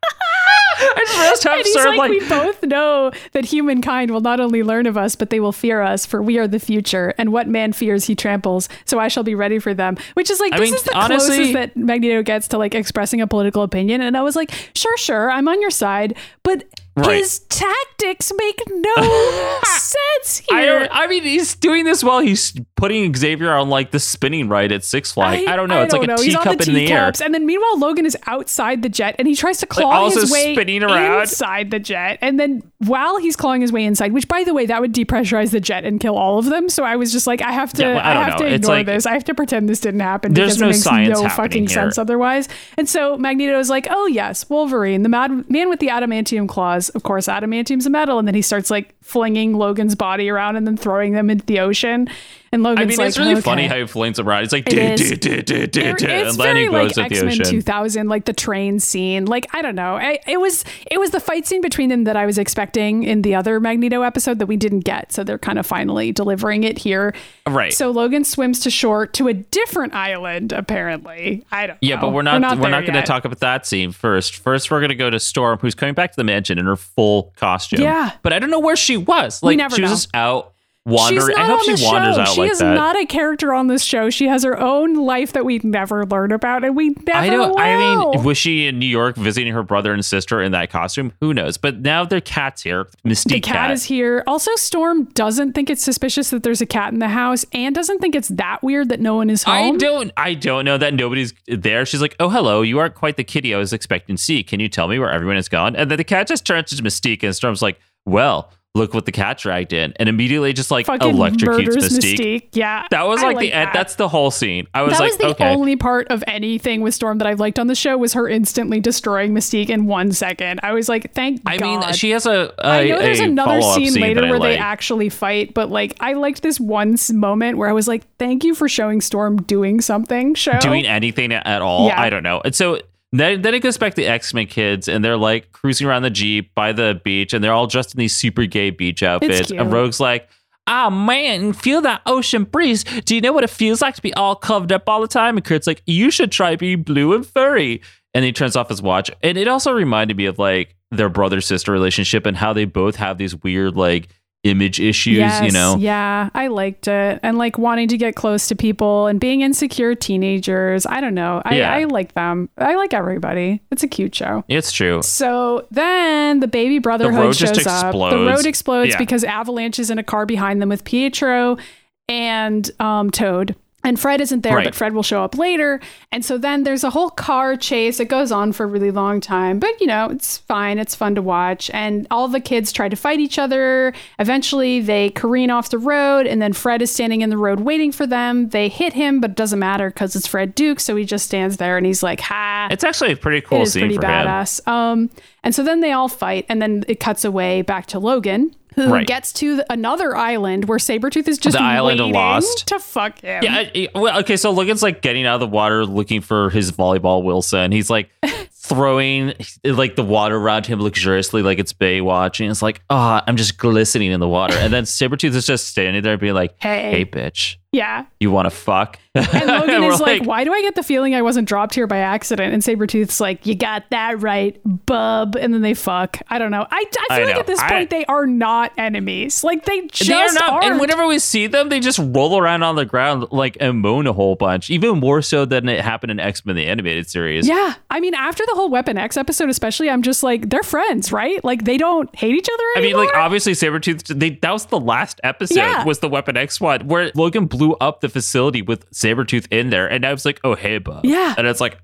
I just realized how absurd, like, like, we both know that humankind will not only learn of us, but they will fear us, for we are the future. And what man fears, he tramples. So I shall be ready for them. Which is like, I this mean, is the honestly- closest that Magneto gets to like expressing a political opinion. And I was like, sure, sure, I'm on your side, but Right. his tactics make no sense I here. don't. I mean, he's doing this while he's putting Xavier on like the spinning ride at Six Flags. I, don't know. I it's like a He's on teacup the in the air. and then meanwhile Logan is outside the jet, and he tries to claw also his way spinning around. inside the jet. And then while he's clawing his way inside, which by the way, that would depressurize the jet and kill all of them. So I was just like, I have to, Yeah, well, I I, have know. to ignore like- this. I have to pretend this didn't happen There's because no it makes science no fucking here. sense otherwise. And so Magneto is like, oh yes, Wolverine, the mad man with the adamantium claws. Of course, adamantium's a metal, and then he starts like flinging Logan's body around and then throwing them into the ocean. And Logan's I mean, like, it's really okay. funny how he flings around. It's like, It "Duh, is. duh, duh, duh, duh, There- duh," it's and very like X Men ocean. 2000, like the train scene. Like I don't know, I, it was it was the fight scene between them that I was expecting in the other Magneto episode that we didn't get. So they're kind of finally delivering it here. Right. So Logan swims to shore to a different island. Apparently, I don't. Yeah, know. but we're not we're not, going to talk about that scene first. First, we're going to go to Storm, who's coming back to the mansion in her full costume. Yeah. but I don't know where she was. Like she was know. just out She's not I hope on she the wanders show. out she like is not a character on this show. She has her own life that we never learn about, and we never I don't. will. I mean, was she in New York visiting her brother and sister in that costume? Who knows? But now their cat's here. Mystique the cat, is here. Also, Storm doesn't think it's suspicious that there's a cat in the house, and doesn't think it's that weird that no one is home. I don't. I don't know that nobody's there. She's like, "Oh, hello. You aren't quite the kitty I was expecting to see. Can you tell me where everyone has gone?" And then the cat just turns to Mystique, and Storm's like, "Well, look what the cat dragged in," and immediately just like Fucking electrocutes Mystique. Mystique. Yeah, That was I like, the end. that. That's the whole scene. I was that like, was the okay. only part of anything with Storm that i've liked on the show was her instantly destroying Mystique in one second. I was like, thank I God. mean, she has a. a I know there's another follow-up scene, later where they actually fight, but like I liked this one moment where I was like, "Thank you for showing Storm doing something." Show doing anything at all. Yeah. I don't know. And so then, then it goes back to X Men kids, and they're like cruising around the jeep by the beach, and they're all dressed in these super gay beach outfits. And Rogue's like, "Ah man, feel that ocean breeze. Do you know what it feels like to be all covered up all the time?" And Kurt's like, "You should try being blue and furry." And he turns off his watch, and it also reminded me of like their brother sister relationship and how they both have these weird like image issues. Yes, you know, Yeah, I liked it. And like wanting to get close to people and being insecure teenagers. I don't know. I, Yeah. I like them. I like everybody. It's a cute show. it's true. So then the baby brotherhood road just shows up. The road explodes Yeah. because Avalanche is in a car behind them with Pietro and um, Toad. And Fred isn't there, Right. but Fred will show up later. And so then there's a whole car chase. It goes on for a really long time, but you know, it's fine. It's fun to watch. And all the kids try to fight each other. Eventually, they careen off the road, and then Fred is standing in the road waiting for them. They hit him, but it doesn't matter because it's Fred Duke. So he just stands there and he's like, ha. It's actually a pretty cool It is scene pretty for him. badass. Um, and so then they all fight, and then it cuts away back to Logan, who Right. gets to another island where Sabretooth is just The island of Lost. to fuck him. Yeah. I- well, okay. So Logan's like getting out of the water, looking for his volleyball Wilson. He's like throwing like the water around him luxuriously, like it's Baywatch, and it's like, oh, I'm just glistening in the water. And then Sabretooth is just standing there, being like, Hey. hey, bitch, yeah. you want to fuck? And Logan is like, why do I get the feeling I wasn't dropped here by accident? And Sabretooth's like, you got that right, bub. And then they fuck. I don't know. I, I feel I like at this I- point, they are not enemies. Like, they just they are not. aren't. And whenever we see them, they just roll around on the ground like and moan a whole bunch, even more so than it happened in X Men the animated series. yeah. I mean, after the whole Weapon X episode, especially, I'm just like, they're friends, right? Like, they don't hate each other I mean, like obviously Sabretooth, they, that was the last episode Yeah. was the Weapon X one, where Logan blew up the facility with Sabretooth in there. And I was like, oh hey bub. Yeah. And it's like,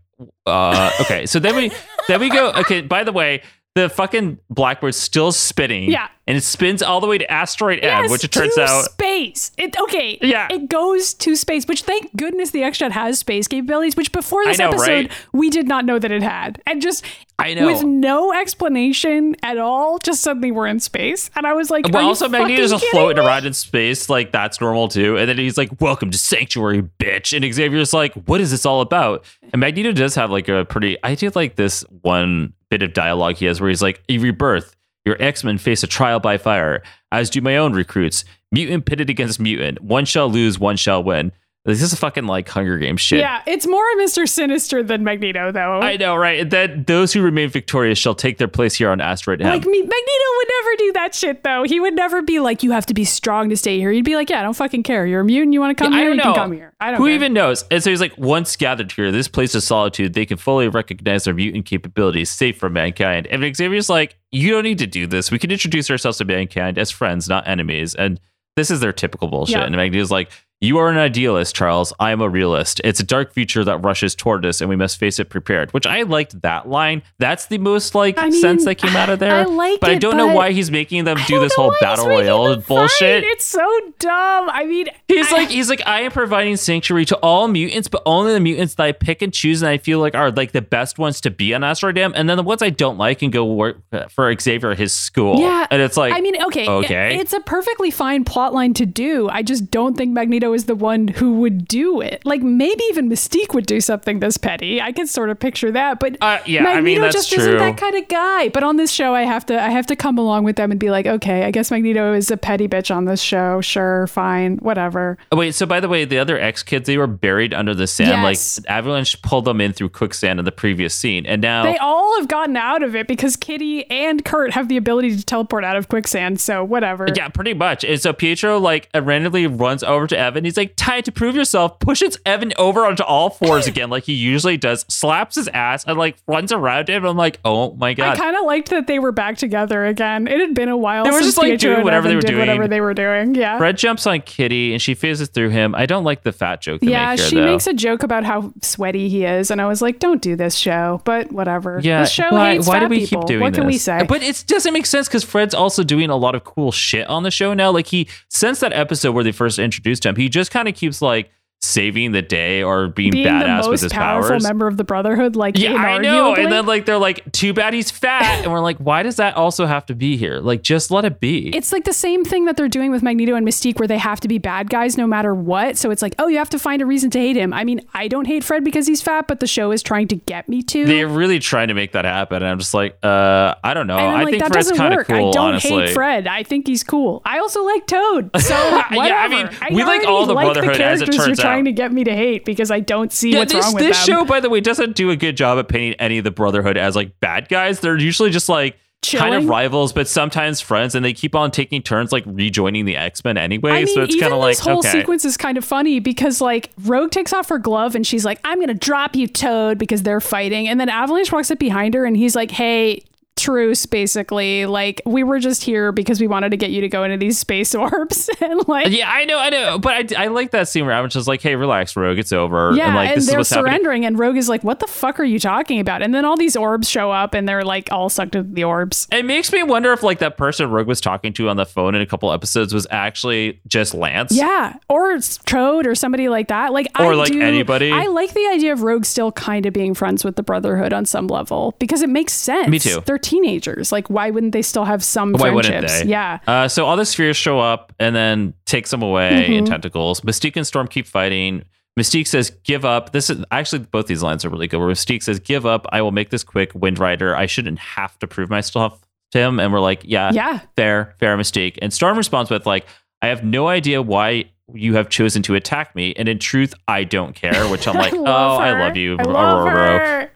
uh okay. So then we then we go, okay, by the way, the fucking Blackbird's still spinning. Yeah. And it spins all the way to asteroid M, which it turns out space. It okay. Yeah. it goes to space. Which thank goodness the X Jet has space capabilities. Which before this know, episode right? we did not know that it had, and just I know. with no explanation at all, just suddenly we're in space, and I was like, Are also Magneto's just floating me? around in space, like that's normal too. And then he's like, "Welcome to Sanctuary, bitch." And Xavier's like, "What is this all about?" And Magneto does have like a pretty. I do like this one bit of dialogue he has where he's like, "A rebirth. Your X Men face a trial by fire, as do my own recruits. Mutant pitted against mutant. One shall lose, one shall win." This is fucking like Hunger Games shit. Yeah, it's more a Mister Sinister than Magneto, though. I know, right? Then those who remain victorious shall take their place here on Asteroid M. like me, Magneto would never do that shit though. He would never be like, "You have to be strong to stay here." He'd be like, "Yeah, I don't fucking care. You're a mutant. You want to come I here? don't You know. can come here. I don't Who care." even knows? And so he's like, once gathered here, this place of solitude, they can fully recognize their mutant capabilities, safe from mankind. And Xavier's like, you don't need to do this. We can introduce ourselves to mankind as friends, not enemies. And this is their typical bullshit. Yeah. And Magneto's like, you are an idealist, Charles. I am a realist. It's a dark future that rushes toward us, and we must face it prepared. Which I liked that line. That's the most like I mean, sense that came out of there. I like but I don't know why he's making them do this whole battle royale bullshit. fight. It's so dumb. I mean, He's I- like, he's like, I am providing sanctuary to all mutants, but only the mutants that I pick and choose and I feel like are like the best ones to be on Asteroid M, and then the ones I don't like can go work for Xavier at his school. Yeah, and it's like, I mean, okay, okay. it's a perfectly fine plot line to do. I just don't think Magneto is the one who would do it. Like maybe even Mystique would do something this petty. I can sort of picture that, but Uh, yeah, I Magneto mean, that's just true. isn't that kind of guy. But on this show, I have to, I have to come along with them and be like, okay, I guess Magneto is a petty bitch on this show. Sure, fine, whatever. Oh, wait, so by the way, the other X kids they were buried under the sand. Yes. Like Avalanche pulled them in through quicksand in the previous scene, and now They all have gotten out of it because Kitty and Kurt have the ability to teleport out of quicksand. So whatever. Yeah, pretty much. And so Pietro like randomly runs over to Evan. He's like, "Time to prove yourself." Pushes Evan over onto all fours again, like he usually does. Slaps his ass and like runs around him. I'm like, "Oh my God. I kind of liked that they were back together again. It had been a while They were since just, like, doing whatever they were doing. whatever they were doing. Yeah. Fred jumps on Kitty and she phases through him. I don't like the fat joke. Yeah, make here, she though. makes a joke about how sweaty he is, and I was like, "Don't do this show." But whatever. Yeah, this show why, hates why fat do we people. keep doing What can we say? But it doesn't make sense because Fred's also doing a lot of cool shit on the show now. Like he, since that episode where they first introduced him, he just kind of keeps like saving the day or being, Being the badass with most his powerful powers. member of the Brotherhood, like Yeah, I know. And then like they're like, too bad he's fat, and we're like, why does that also have to be here? Like, just let it be. it's like the same thing that they're doing with Magneto and Mystique, where they have to be bad guys no matter what. So it's like, oh, you have to find a reason to hate him. I mean, I don't hate Fred because he's fat, but the show is trying to get me to. They're really trying to make that happen, and I'm just like, uh, I don't know. I'm like, think that Fred's doesn't kind of work. cool. I don't honestly. hate Fred. I think he's cool. I also like Toad. So. Yeah, I mean, we like all the Brotherhood, the as it turns you're trying to get me to hate because I don't see Yeah, what's this, wrong with this them. show, by the way, doesn't do a good job at painting any of the Brotherhood as like bad guys. They're usually just like kind of rivals, but sometimes friends, and they keep on taking turns like rejoining the X Men anyway. I mean, so it's kind of like this whole okay. sequence is kind of funny because like Rogue takes off her glove and she's like, "I'm gonna drop you, Toad," because they're fighting, and then Avalanche walks up behind her and he's like, "Hey." Truce basically like we were just here because we wanted to get you to go into these space orbs and like Yeah, I know, I know, but I, I like that scene where I'm just like, "Hey, relax, Rogue, it's over." yeah, and like and this they're what's happening. surrendering, and Rogue is like, "What the fuck are you talking about?" And then all these orbs show up, and they're like all sucked into the orbs. It makes me wonder if like that person Rogue was talking to on the phone in a couple episodes was actually just Lance. Yeah, or Toad or somebody like that. Like, Or, I like, do- anybody. I like the idea of Rogue still kind of being friends with the Brotherhood on some level because it makes sense. Me too. They're teenagers. Like, why wouldn't they still have some Why wouldn't friendships? they? Yeah. Uh, so all the spheres show up and then takes them away Mm-hmm. in tentacles. Mystique and Storm keep fighting. Mystique says, "Give up." This is actually both these lines are really good. Where Mystique says, "Give up. I will make this quick. Wind Rider. I shouldn't have to prove myself to him." And we're like, "Yeah, Yeah. fair, fair Mystique." And Storm responds with like, "I have no idea why." You have chosen to attack me, and in truth, I don't care. Which I'm like, I oh, love I love you, I love Ororo.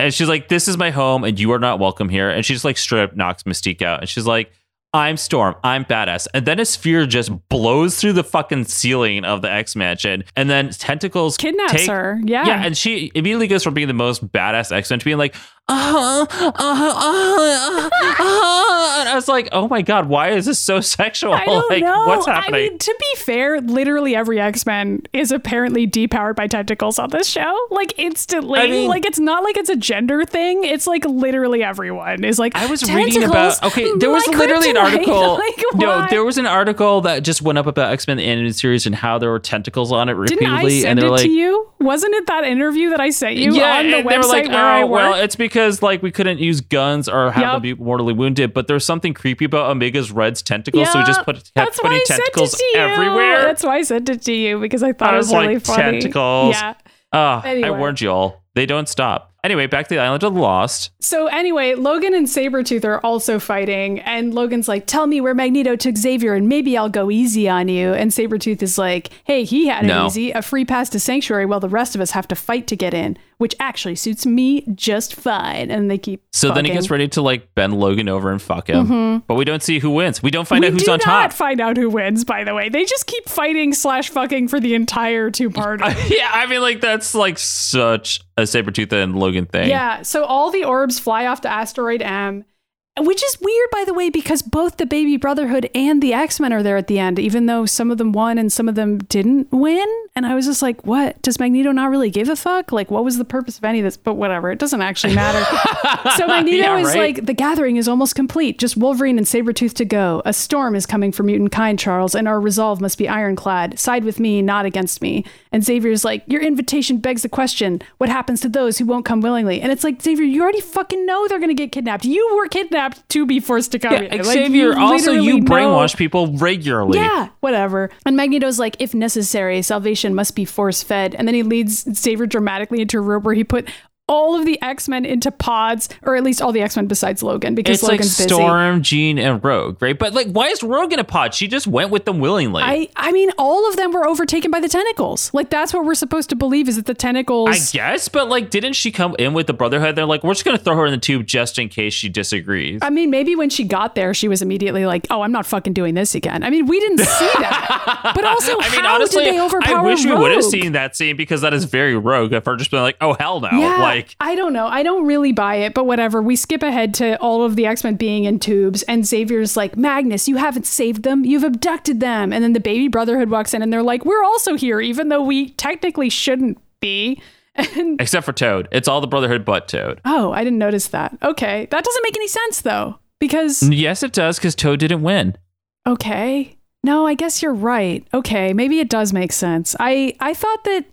And she's like, "This is my home, and you are not welcome here." And she just like straight up knocks Mystique out, and she's like, "I'm Storm, I'm badass." And then a sphere just blows through the fucking ceiling of the X Mansion, and then tentacles Kidnaps take- her. Yeah. Yeah, and she immediately goes from being the most badass X Men to being like, uh, uh, uh, uh, uh, and I was like, "Oh my god, why is this so sexual? I don't like, know. what's I happening?" mean, to be fair, literally every X Men is apparently depowered by tentacles on this show. Like instantly. I mean- like it's not like it's a gender thing. It's like literally everyone is like. I was reading about okay. There was literally an article. like, no, there was an article that just went up about X Men the animated series and how there were tentacles on it repeatedly. Didn't I send and it they're like, to you? Wasn't it that interview that I sent you yeah, on the and they were website like, where I oh, work? well, it's because like we couldn't use guns or have Yep. them be mortally wounded, but there's something creepy about Omega's Red's tentacles, so we just put kept putting I sent it tentacles everywhere. That's why I sent it to you because I thought I it was was really like, funny. tentacles. Yeah. Ah, Anyway. I warned you all. They don't stop. Anyway, back to the island of the lost. So anyway, Logan and Sabretooth are also fighting, and Logan's like, Tell me where Magneto took Xavier, and maybe I'll go easy on you. And Sabretooth is like, Hey, he had it No. easy, a free pass to Sanctuary while the rest of us have to fight to get in, which actually suits me just fine. And they keep So then he gets ready to like bend Logan over and fuck him, mm-hmm. but we don't see who wins. We don't find we out who's on top. We do not find out who wins, by the way. They just keep fighting slash fucking for the entire two part. yeah, I mean, like that's like such a Sabretooth and Logan thing. Yeah, so all the orbs fly off to asteroid M, which is weird, by the way, because both the Baby Brotherhood and the X Men are there at the end, even though some of them won and some of them didn't win. And I was just like, what? Does Magneto not really give a fuck? Like, what was the purpose of any of this? But whatever, it doesn't actually matter. so Magneto Yeah, is right? like, the gathering is almost complete. Just Wolverine and Sabretooth to go. A storm is coming for mutant kind, Charles, and our resolve must be ironclad. Side with me, not against me. And Xavier's like, your invitation begs the question what happens to those who won't come willingly? And it's like, Xavier, you already fucking know they're going to get kidnapped. You were kidnapped to be forced to come. Yeah, here. Like, Xavier. also, you know- brainwash people regularly. yeah, whatever. And Magneto's like, if necessary, salvation must be force fed. And then he leads Xavier dramatically into a room where he put all of the X Men into pods, or at least all the X Men besides Logan, because It's like Logan's busy. Storm, Jean, and Rogue, right? But like, why is Rogue in a pod? She just went with them willingly. I, I mean, all of them were overtaken by the tentacles. Like that's what we're supposed to believe is that the tentacles. I guess, but like, didn't she come in with the Brotherhood? They're like, we're just gonna throw her in the tube just in case she disagrees. I mean, maybe when she got there, she was immediately like, "Oh, I'm not fucking doing this again." I mean, we didn't see that. but also, I mean, how honestly, did they overpower I wish we would have seen that scene because that is very Rogue. If her just been like, oh hell no, Yeah, like I don't know. I don't really buy it, but whatever. We skip ahead to all of the X Men being in tubes, and Xavier's like, Magnus, you haven't saved them. You've abducted them. And then the baby Brotherhood walks in, and they're like, We're also here, even though we technically shouldn't be. And except for Toad, it's all the Brotherhood but Toad. oh, I didn't notice that. Okay, that doesn't make any sense though, because Yes, it does because Toad didn't win. okay, no, I guess you're right. Okay, maybe it does make sense. I I thought that.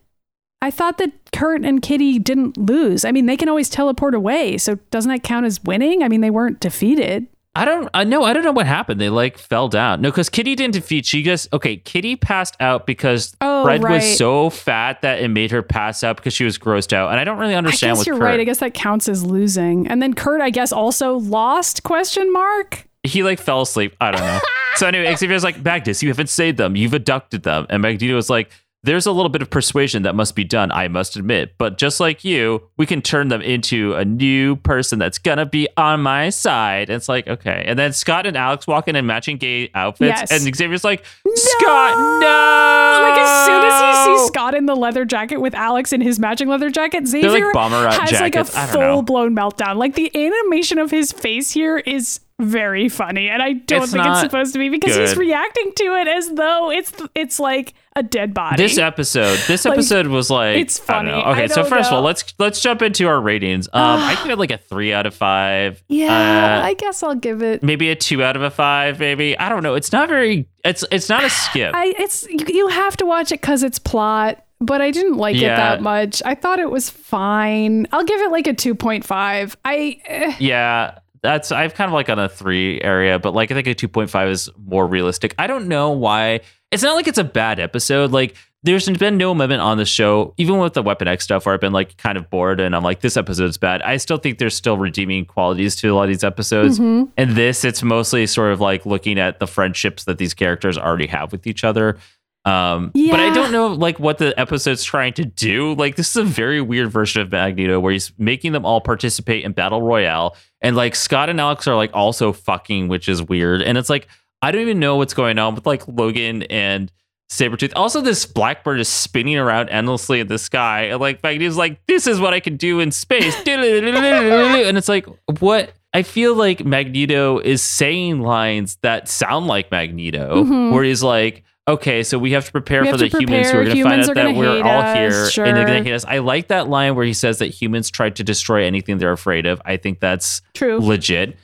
I thought that Kurt and Kitty didn't lose. I mean, they can always teleport away, so doesn't that count as winning? I mean, they weren't defeated. I don't. I know. I don't know what happened. They like fell down. No, because Kitty didn't defeat. She just okay. Kitty passed out because Oh, Fred right. was so fat that it made her pass out because she was grossed out. And I don't really I understand guess you're Kurt. right. I guess that counts as losing. And then Kurt, I guess, also lost? Question mark. he like fell asleep. I don't know. so anyway, Xavier's like Magnus, you haven't saved them. You've abducted them. And Magneto was like, there's a little bit of persuasion that must be done, I must admit. But just like you, we can turn them into a new person that's gonna be on my side. And it's like, okay. And then Scott and Alex walk in in matching gay outfits, Yes. and Xavier's like, Scott, no! Like as soon as he sees Scott in the leather jacket with Alex in his matching leather jacket, Xavier like bomber has jackets. Like a full blown meltdown. Like the animation of his face here is very funny, and I don't It's think it's supposed to be because he's reacting to it as though it's it's like a dead body. This episode, this Like, episode was like it's know. funny. Okay, so first of all, let's let's jump into our ratings. Um, I give it like a three out of five. yeah, Uh, I guess I'll give it. maybe a two out of a five. Maybe I don't know. It's not very. It's it's not a skip. I it's you, you have to watch it because it's plot. But I didn't like it that much. I thought it was fine. I'll give it like a 2.5. I eh, Yeah, that's I've kind of like on a three area, but like I think a two point five is more realistic. I don't know why. It's not like it's a bad episode. Like there's been no moment on the show, even with the Weapon X stuff, where I've been like kind of bored and I'm like, this episode's bad. I still think there's still redeeming qualities to a lot of these episodes. And this, it's mostly sort of like looking at the friendships that these characters already have with each other. Um, but I don't know like what the episode's trying to do. Like this is a very weird version of Magneto where he's making them all participate in battle royale, and like Scott and Alex are like also fucking, which is weird. And it's like I don't even know what's going on with like Logan and Sabretooth. Also, this blackbird is spinning around endlessly in the sky, and like Magneto's like, "This is what I can do in space," and it's like, what? I feel like Magneto is saying lines that sound like Magneto, Mhm. where he's like, okay, so we have to prepare for the to humans who are going to find out that we're all us, here and they're sure. going to hate us. I like that line where he says that humans tried to destroy anything they're afraid of. I think that's true. legit.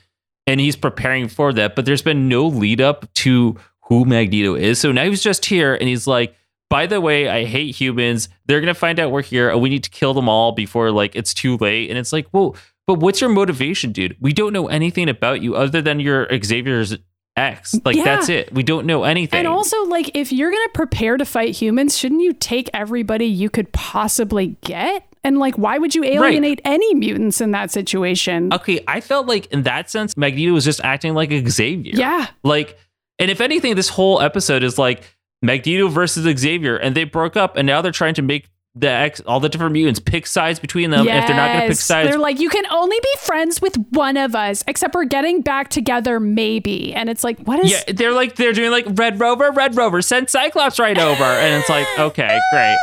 And he's preparing for that, but there's been no lead up to who Magneto is. So now he's just here and he's like, by the way, I hate humans. They're going to find out we're here and we need to kill them all before like it's too late. And it's like, whoa, but what's your motivation, dude? We don't know anything about you other than your Xavier's ex. Like Yeah. that's it. We don't know anything. And also, like, if you're gonna prepare to fight humans, shouldn't you take everybody you could possibly get? And like, why would you alienate any mutants in that situation? okay, I felt like in that sense, Magneto was just acting like Xavier. yeah, Like, and if anything, this whole episode is like Magneto versus Xavier, and they broke up, and now they're trying to make the X, all the different mutants pick sides between them. If they're not going to pick sides, They're like, you can only be friends with one of us, except we're getting back together, maybe. And it's like, what is? yeah, they're like they're doing like Red Rover, Red Rover, send Cyclops right over, and it's like okay, great.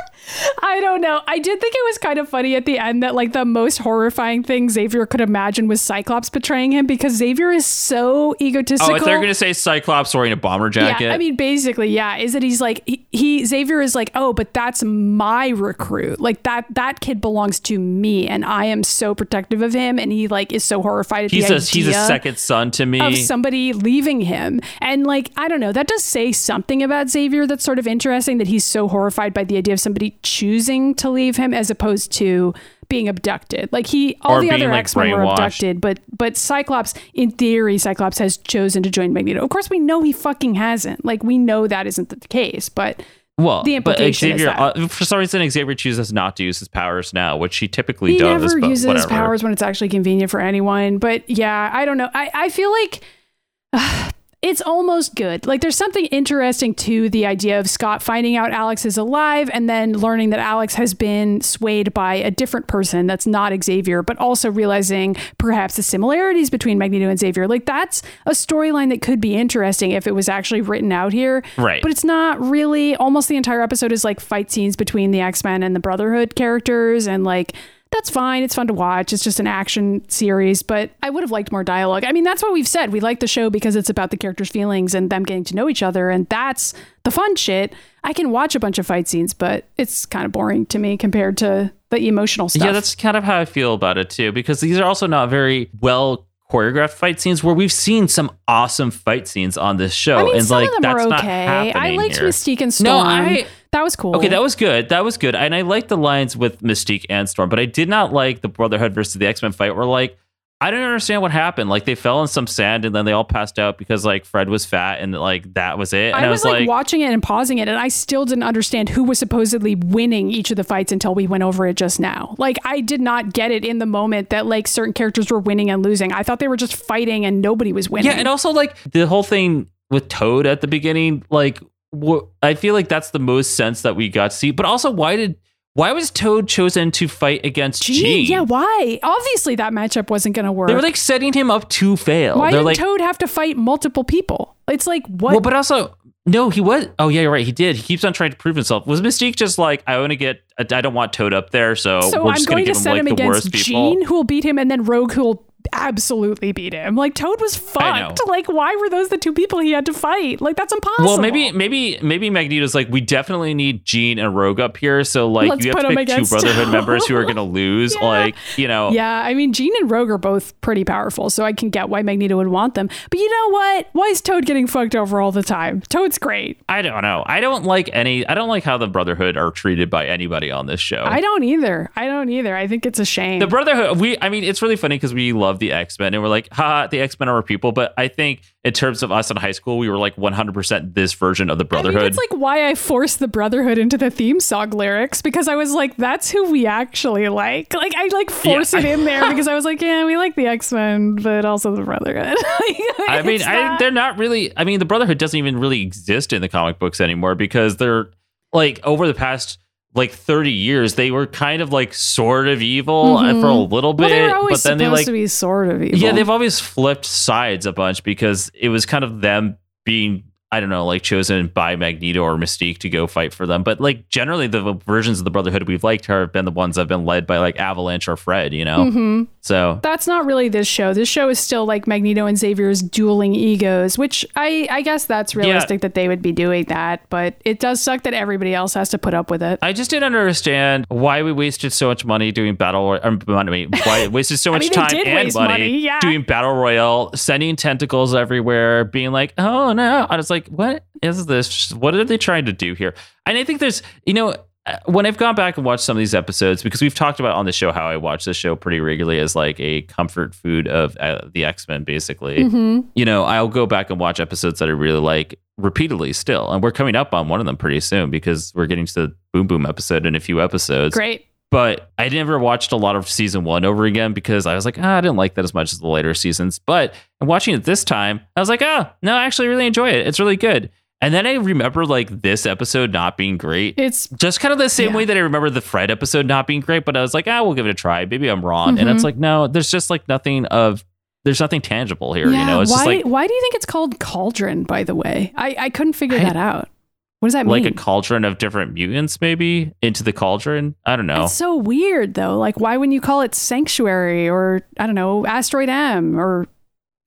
I don't know. I did think it was kind of funny at the end that like the most horrifying thing Xavier could imagine was Cyclops betraying him because Xavier is so egotistical. Oh, if they're going to say Cyclops wearing a bomber jacket, Yeah, I mean, basically, yeah. Is that he's like he, he Xavier is like, oh, but that's my recruit. Like that that kid belongs to me, and I am so protective of him, and he like is so horrified at he's the a idea he's a second son to me. of somebody leaving him. And like, I don't know, that does say something about Xavier that's sort of interesting that he's so horrified by the idea of somebody choosing to leave him as opposed to being abducted. Like he all Or the other like, X-Men were abducted, but but Cyclops in theory Cyclops has chosen to join Magneto. Of course we know he fucking hasn't. Like we know that isn't the case, but well, the but implication is Xavier, that. uh, for some reason, Xavier chooses not to use his powers now, which he typically he does. never but uses whatever. his powers when it's actually convenient for anyone. But yeah, I don't know. I, I feel like it's almost good. Like there's something interesting to the idea of Scott finding out Alex is alive and then learning that Alex has been swayed by a different person that's not Xavier, but also realizing perhaps the similarities between Magneto and Xavier. Like that's a storyline that could be interesting if it was actually written out here. Right. But it's not really. Almost the entire episode is like fight scenes between the X Men and the Brotherhood characters, and like that's fine. It's fun to watch. It's just an action series, but I would have liked more dialogue. I mean, that's what we've said. We like the show because it's about the characters' feelings and them getting to know each other, and that's the fun shit. I can watch a bunch of fight scenes, but it's kind of boring to me compared to the emotional stuff. Yeah, that's kind of how I feel about it too, because these are also not very well choreographed fight scenes where we've seen some awesome fight scenes on this show. I mean, and some like of them that's are not okay. I liked here. Mystique and Storm. No, I- that was cool. Okay, that was good. That was good. And I liked the lines with Mystique and Storm, but I did not like the Brotherhood versus the X Men fight where like I don't understand what happened. Like they fell in some sand and then they all passed out because like Fred was fat and like that was it. And I was like, watching it and pausing it, and I still didn't understand who was supposedly winning each of the fights until we went over it just now. Like, I did not get it in the moment that like certain characters were winning and losing. I thought they were just fighting and nobody was winning. Yeah, and also like the whole thing with Toad at the beginning, like I feel like that's the most sense that we got to see. But also, why did why was Toad chosen to fight against Jean, Jean? yeah, why? Obviously, that matchup wasn't going to work. They were like setting him up to fail. why They're did like, Toad have to fight multiple people? It's like what? well, but also. No, he was. Oh, yeah, you're right. He did. He keeps on trying to prove himself. Was Mystique just like, I want to get, I don't want Toad up there, so, so we're I'm going to to give him set like him the against worst people? Jean, who will beat him, and then Rogue, who will absolutely beat him. Like Toad was fucked. Like, why were those the two people he had to fight? Like, that's impossible. Well, maybe, maybe, maybe Magneto's like, we definitely need Jean and Rogue up here. So, like, Let's you have to pick two Brotherhood members who are going to lose. Yeah. Like, you know, Yeah, I mean, Jean and Rogue are both pretty powerful, so I can get why Magneto would want them. But you know what? Why is Toad getting fucked over all the time? Toad's great. I don't know. I don't like any. I don't like how the Brotherhood are treated by anybody on this show. I don't either. I don't either. I think it's a shame. the Brotherhood. We. I mean, it's really funny because we love the X Men and we're like, ha, the X Men are our people. But I think in terms of us in high school, we were like 100 percent this version of the I Brotherhood. think it's like why I forced the Brotherhood into the theme song lyrics because I was like, that's who we actually like. Like I like force Yeah. it in there because I was like, yeah, we like the X Men, but also the Brotherhood. I mean, It's I, they're not really. I mean, the Brotherhood doesn't even really exist in the comic books anymore because they're like over the past like 30 years, they were kind of like sort of evil uh, for a little bit, well, they were always but then they like to be sort of evil. Yeah, they've always flipped sides a bunch because it was kind of them being, I don't know, like chosen by Magneto or Mystique to go fight for them. But like generally, the versions of the Brotherhood we've liked have been the ones that have been led by like Avalanche or Fred, you know? Mm-hmm. So That's not really this show. This show is still like Magneto and Xavier's dueling egos, which I I guess that's realistic that they would be doing that, but it does suck that everybody else has to put up with it. I just didn't understand why we wasted so much money doing battle. Roy- um, I mean, why it wasted so I much mean, time and money, money, yeah. doing battle royale, sending tentacles everywhere, being like, "Oh no!" I was like, "What is this? What are they trying to do here?" And I think there's, you know, uh, when I've gone back and watched some of these episodes, because we've talked about on the show how I watch this show pretty regularly as like a comfort food of uh, the X Men, basically Mm-hmm. you know, I'll go back and watch episodes that I really like repeatedly still. And we're coming up on one of them pretty soon because we're getting to the Boom Boom episode in a few episodes. Great. But I never watched a lot of season one over again because I was like, ah, I didn't like that as much as the later seasons. But watching it this time, I was like, oh, no, I actually really enjoy it. It's really good. And then I remember like this episode not being great. It's Just kind of the same Yeah. way that I remember the Fred episode not being great, but I was like, ah, we'll give it a try. Maybe I'm wrong. And Mhm. it's like, no, there's just like nothing of, there's nothing tangible here. yeah. you know, it's why just like why do you think it's called Cauldron? By the way, I I couldn't figure I- that out. What does that like mean? Like a cauldron of different mutants, maybe into the cauldron. I don't know. It's so weird though. Like, why wouldn't you call it Sanctuary or I don't know, Asteroid M or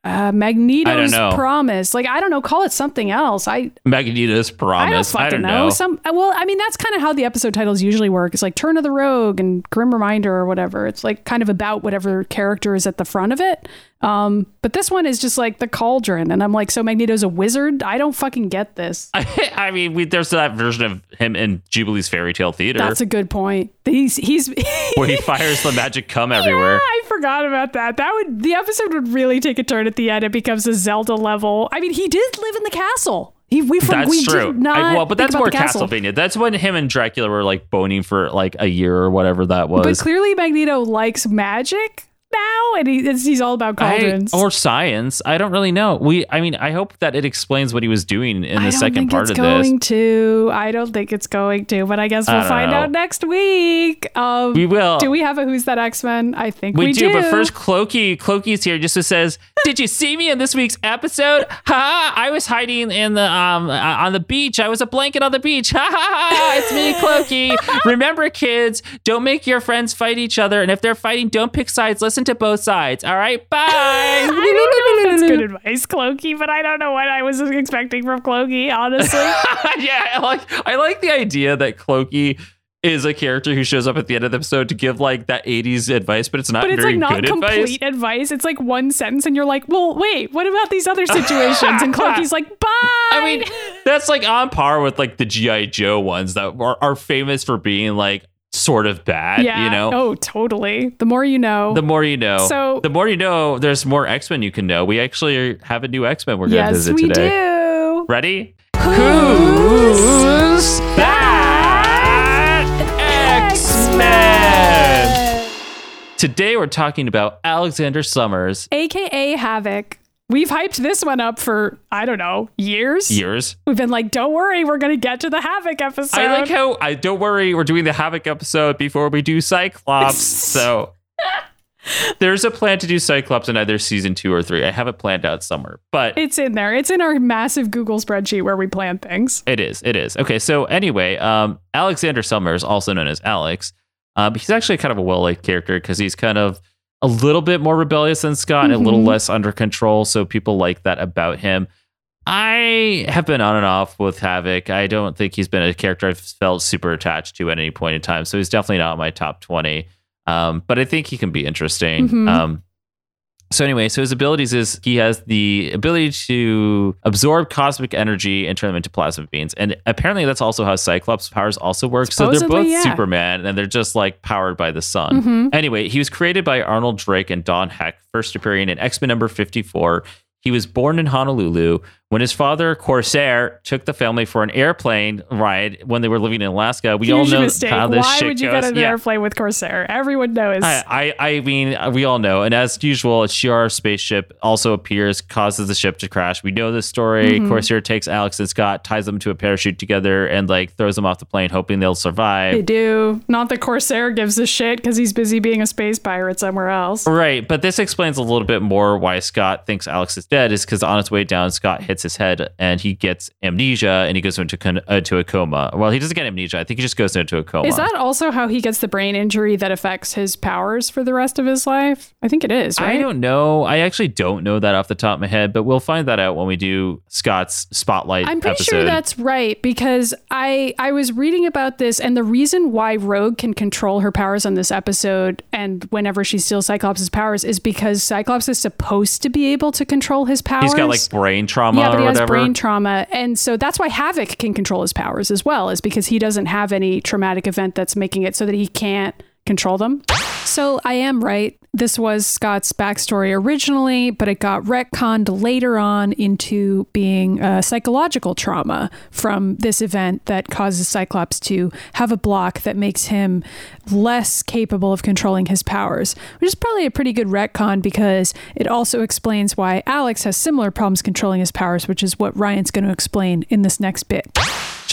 uh, Magneto's know. Promise? Like, I don't know. Call it something else. I Magneto's promise. I don't fucking know. Some well, I mean, that's kind of how the episode titles usually work. It's like Turn of the Rogue and Grim Reminder or whatever. It's like kind of about whatever character is at the front of it. Um, but this one is just like the Cauldron, and I'm like, so Magneto's a wizard? I don't fucking get this. I mean, we, there's that version of him in Jubilee's Fairy Tale Theater That's a good point. He's he's where he fires the magic cum everywhere. Yeah, I forgot about that. That would the episode would really take a turn at the end. It becomes a Zelda level. I mean, he did live in the castle. He we from That's we true. did not. I- well, but that's more castle. Castlevania. That's when him and Dracula were like boning for like a year or whatever that was. But clearly, Magneto likes magic now, and he, it's- he's all about I- or science. I don't really know. We, I mean, I hope that it explains what he was doing in I the don't second think part it's of going this. to. I don't think it's going to, but I guess we'll don't find know. out next week. Um, We will. Do we have a Who's That X Men? I think we, We, do, but first Clokey, Clokey's here just says, "Did you see me in this week's episode? Ha! I was hiding in the um uh, on the beach. I was a blanket on the beach. Ha ha ha! It's me, Clokey. Remember, kids, don't make your friends fight each other, and if they're fighting, don't pick sides. Listen to both sides. All right, bye." I don't know if that's good advice, Clokey, but I don't know what I was expecting from Clokey, honestly. yeah, I like I like the idea that Clokey is a character who shows up at the end of the episode to give like that 80s advice, but it's not but it's very like not good advice. complete advice. It's like one sentence, and you're like, well, wait, what about these other situations? And Clokey's like, bye. I mean, that's like on par with like the GI Joe ones that are, are famous for being like sort of bad. yeah. You know, Oh, totally. The more you know. the more you know. So- the more you know, there's more X Men you can know. We actually have a new X Men we're going to yes, visit we today. do. Ready? Who's that X Men? Today we're talking about Alexander Summers. AKA Havok. We've hyped this one up for, I don't know, years. Years. We've been like, don't worry, we're going to get to the Havok episode. I like how I don't worry, we're doing the Havok episode before we do Cyclops. so there's a plan to do Cyclops in either season two or three. I have it planned out somewhere, but it's in there. It's in our massive Google spreadsheet where we plan things. it is. It is. Okay, so anyway, um, Alexander Summers, also known as Alex, um, he's actually kind of a well liked character because he's kind of a little bit more rebellious than Scott and a little Mhm. less under control. So people like that about him. I have been on and off with Havok. I don't think he's been a character I've felt super attached to at any point in time. So he's definitely not in my top 20. Um, but I think he can be interesting. Mhm. Um, so anyway, so his abilities is he has the ability to absorb cosmic energy and turn them into plasma beams. And apparently that's also how Cyclops powers also work. so they're both yeah. Superman and they're just like powered by the sun. Mhm. Anyway, he was created by Arnold Drake and Don Heck, first appearing in X Men number 54. He was born in Honolulu when his father, Corsair, took the family for an airplane ride when they were living in Alaska. We all know mistake. how this Why shit would you goes. get an Yeah. airplane with Corsair? Everyone knows. I, I I mean, we all know. And as usual, a Shi'ar spaceship also appears, causes the ship to crash. We know this story. Mhm. Corsair takes Alex and Scott, ties them to a parachute together, and like throws them off the plane, hoping they'll survive. they do. Not that Corsair gives a shit because he's busy being a space pirate somewhere else. Right, but this explains a little bit more why Scott thinks Alex is dead. Is because on its way down, Scott hits his head and he gets amnesia and he goes into con- uh, to a coma. Well, he doesn't get amnesia. I think he just goes into a coma. Is that also how he gets the brain injury that affects his powers for the rest of his life? I think it is, right? I don't know. I actually don't know that off the top of my head, but we'll find that out when we do Scott's spotlight I'm pretty episode. sure that's right because I I was reading about this and the reason why Rogue can control her powers on this episode and whenever she steals Cyclops' powers is because Cyclops is supposed to be able to control his powers. He's got like brain trauma yeah, but he has whatever. brain trauma, and so that's why Havok can control his powers as well, is because he doesn't have any traumatic event that's making it so that he can't control them. So I am right. This was Scott's backstory originally, but it got retconned later on into being a psychological trauma from this event that causes Cyclops to have a block that makes him less capable of controlling his powers, which is probably a pretty good retcon because it also explains why Alex has similar problems controlling his powers, which is what Ryan's going to explain in this next bit.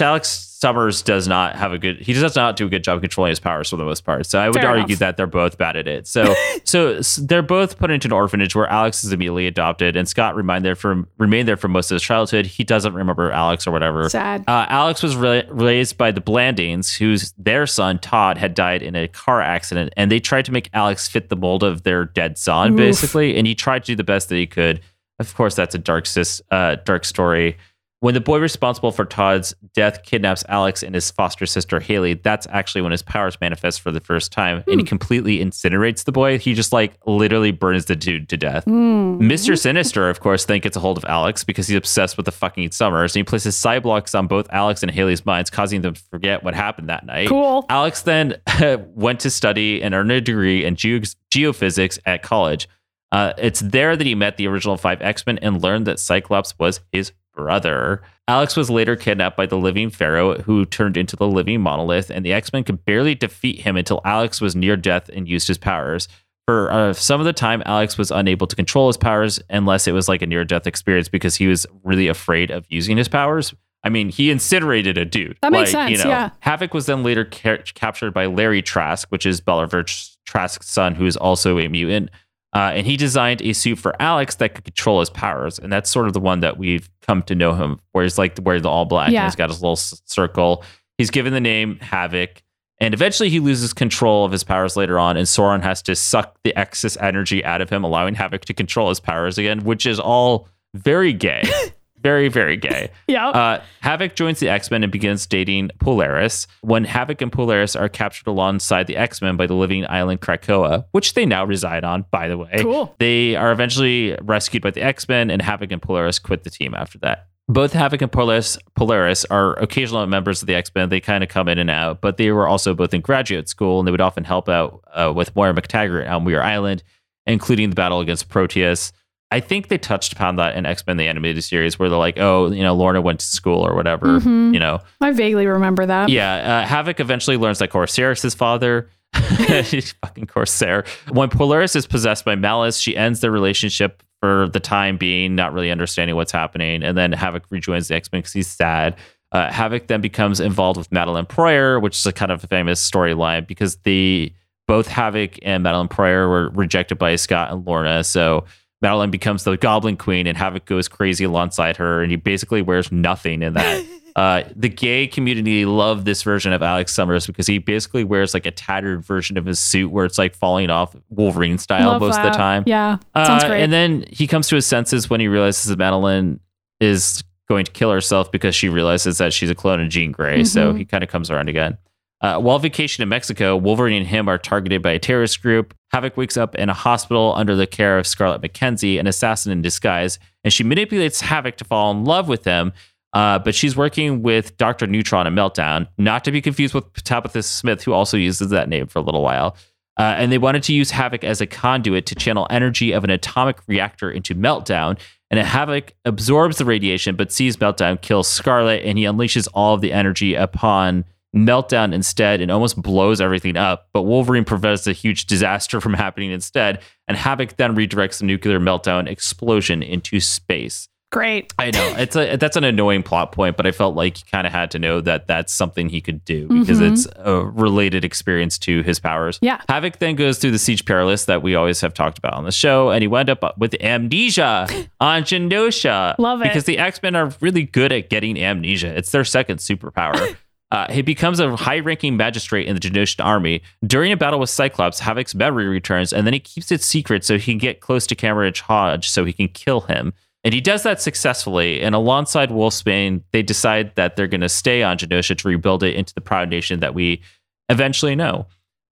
Alex Summers does not have a good. He does not do a good job controlling his powers for the most part. So I would Fair argue enough. that they're both bad at it. So so they're both put into an orphanage where Alex is immediately adopted, and Scott remained there for remained there for most of his childhood. He doesn't remember Alex or whatever. Sad. Uh, Alex was ra- raised by the Blandings, whose their son Todd had died in a car accident, and they tried to make Alex fit the mold of their dead son, Oof. basically. And he tried to do the best that he could. Of course, that's a dark, sis, uh, dark story. When the boy responsible for Todd's death kidnaps Alex and his foster sister Haley, that's actually when his powers manifest for the first time, and he completely incinerates the boy. He just like literally burns the dude to death. Hmm. Mr. Sinister, of course, then gets a hold of Alex because he's obsessed with the fucking Summers, and he places psi-blocks on both Alex and Haley's minds, causing them to forget what happened that night. Cool. Alex then went to study and earned a degree in geo- geophysics at college. Uh, it's there that he met the original five X Men and learned that Cyclops was his brother. Alex was later kidnapped by the living Pharaoh, who turned into the living monolith, and the X Men could barely defeat him until Alex was near death and used his powers. For uh, some of the time, Alex was unable to control his powers unless it was like a near death experience because he was really afraid of using his powers. I mean, he incinerated a dude. That makes Like, you sense, know, yeah. Havoc was then later ca- captured by Larry Trask, which is Bolivar Trask's son, who is also a mutant. Uh, and he designed a suit for Alex that could control his powers, and that's sort of the one that we've come to know him, where he's like wearing the all black, Yeah. and he's got his little s- circle. He's given the name Havok, and eventually he loses control of his powers later on, and Sauron has to suck the excess energy out of him, allowing Havok to control his powers again, which is all very gay, very very gay. Yeah. Uh, Havok joins the X Men and begins dating Polaris. When Havok and Polaris are captured alongside the X Men by the living island Krakoa, which they now reside on, by the way, Cool. they are eventually rescued by the X Men, and Havok and Polaris quit the team after that. Both Havok and Polaris, Polaris are occasional members of the X Men. They kind of come in and out, but they were also both in graduate school, and they would often help out uh, with Moira MacTaggert on Muir Island, including the battle against Proteus. I think they touched upon that in X Men the animated series, where they're like, "Oh, you know, Lorna went to school or whatever." Mhm. You know, I vaguely remember that. yeah. Uh, Havok eventually learns that Corsair is his father. He's fucking Corsair. When Polaris is possessed by Malice, she ends their relationship for the time being, not really understanding what's happening. And then Havok rejoins the X Men because he's sad. Uh, Havok then becomes involved with Madelyne Pryor, which is a kind of famous storyline because the both Havok and Madelyne Pryor were rejected by Scott and Lorna. So Madelyne becomes the Goblin Queen, and Havok goes crazy alongside her, and he basically wears nothing in that. uh, the gay community love this version of Alex Summers because he basically wears like a tattered version of his suit where it's like falling off Wolverine style Love most of the time. Yeah, sounds Uh, great. And then he comes to his senses when he realizes that Madelyne is going to kill herself because she realizes that she's a clone of Jean Grey. So Mhm. he kind of comes around again. Uh, while vacation in Mexico, Wolverine and him are targeted by a terrorist group. Havok wakes up in a hospital under the care of Scarlett McKenzie, an assassin in disguise, and she manipulates Havok to fall in love with him. Uh, but she's working with Dr. Neutron and Meltdown, not to be confused with Tabitha Smith, who also uses that name for a little while. Uh, and they wanted to use Havok as a conduit to channel energy of an atomic reactor into Meltdown. And Havok absorbs the radiation, but sees Meltdown kill Scarlett, and he unleashes all of the energy upon Meltdown instead and almost blows everything up. But Wolverine prevents a huge disaster from happening instead, and Havok then redirects the nuclear meltdown explosion into space. Great. I know it's a that's an annoying plot point, but I felt like he kind of had to know that that's something he could do because Mhm. it's a related experience to his powers. Yeah. Havok then goes through the siege perilous that we always have talked about on the show, and he wound up with amnesia on Genosha. Love it. because the X Men are really good at getting amnesia. It's their second superpower. Uh, he becomes a high-ranking magistrate in the Genoshan army. During a battle with Cyclops, Havok's memory returns, and then he keeps it secret so he can get close to Cameron Hodge so he can kill him. And he does that successfully. And alongside Wolfsbane, they decide that they're going to stay on Genosha to rebuild it into the proud nation that we eventually know.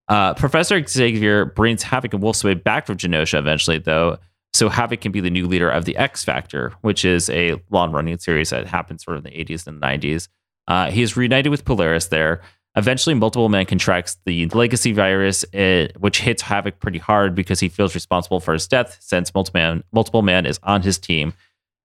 Uh, Professor Xavier brings Havok and Wolfsbane back from Genosha eventually, though, so Havok can be the new leader of the X Factor, which is a long-running series that happens sort of in the 80s and 90s. Uh, he is reunited with Polaris there. Eventually, Multiple Man contracts the legacy virus, uh, which hits Havok pretty hard because he feels responsible for his death since Multiple Man, Multiple Man is on his team.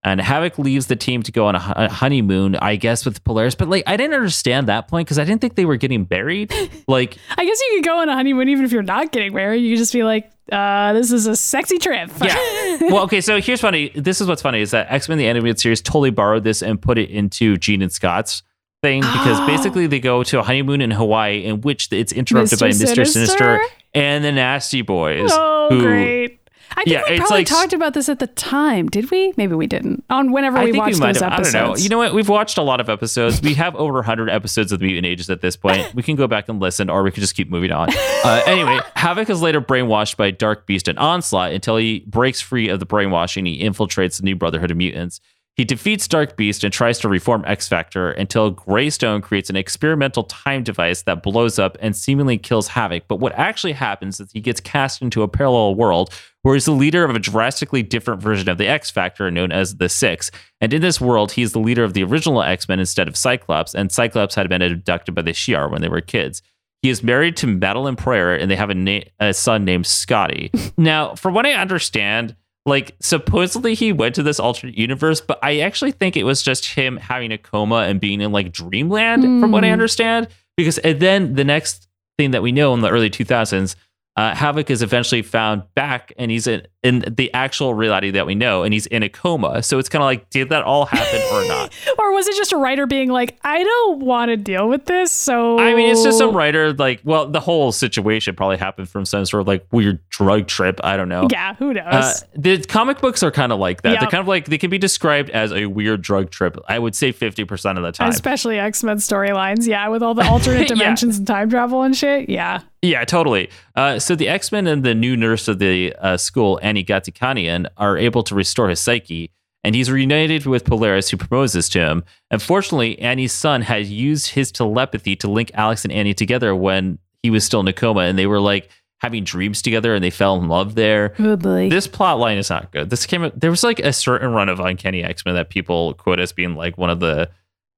And Havok leaves the team to go on a, a honeymoon, I guess, with Polaris. But like, I didn't understand that point because I didn't think they were getting buried. Like, I guess you could go on a honeymoon even if you're not getting married. You could just be like, uh, this is a sexy trip. Yeah. well, okay. So here's funny. This is what's funny is that X Men the animated series totally borrowed this and put it into Jean and Scott's thing because basically they go to a honeymoon in Hawaii in which it's interrupted Mr. by Mister Sinister? Sinister and the Nasty Boys. oh, who- great. I think Yeah, we probably like- talked about this at the time. Did we? Maybe we didn't. On whenever we watched we those have. episodes. I don't know. You know what? We've watched a lot of episodes. We have over 100 episodes of the Mutant Ages at this point. We can go back and listen, or we could just keep moving on. Uh, anyway, Havok is later brainwashed by Dark Beast and Onslaught until he breaks free of the brainwashing. He infiltrates the new Brotherhood of Mutants. He defeats Dark Beast and tries to reform X Factor until Greystone creates an experimental time device that blows up and seemingly kills Havok. But what actually happens is he gets cast into a parallel world where he's the leader of a drastically different version of the X Factor known as the Six. And in this world, he's the leader of the original X Men instead of Cyclops, and Cyclops had been abducted by the Shi'ar when they were kids. He is married to Madelyne Pryor, and they have a, na- a son named Scotty. now, from what I understand, like supposedly he went to this alternate universe, but I actually think it was just him having a coma and being in like dreamland, from what I Hmm. understand. Because and then the next thing that we know in the early 2000s, uh, Havok is eventually found back, and he's in, in the actual reality that we know, and he's in a coma. So it's kind of like, did that all happen or not? Or was it just a writer being like, I don't want to deal with this, so I mean, it's just some writer like, well, the whole situation probably happened from some sort of like weird drug trip. I don't know. Yeah, who knows? Uh, the comic books are kind of like that. They're kind of like they can be described as a weird drug trip. I would say fifty percent of the time. Especially X Men storylines, yeah, with all the alternate Yeah. dimensions and time travel and shit. Yeah. Yeah, totally. Uh, so the X Men and the new nurse of the uh, school, Annie Ghazikhanian, are able to restore his psyche, and he's reunited with Polaris, who proposes to him. Unfortunately, Annie's son had used his telepathy to link Alex and Annie together when he was still in a coma, and they were like having dreams together, and they fell in love there. Oh. This plot line is not good. This came. There was like a certain run of Uncanny X Men that people quote as being like one of the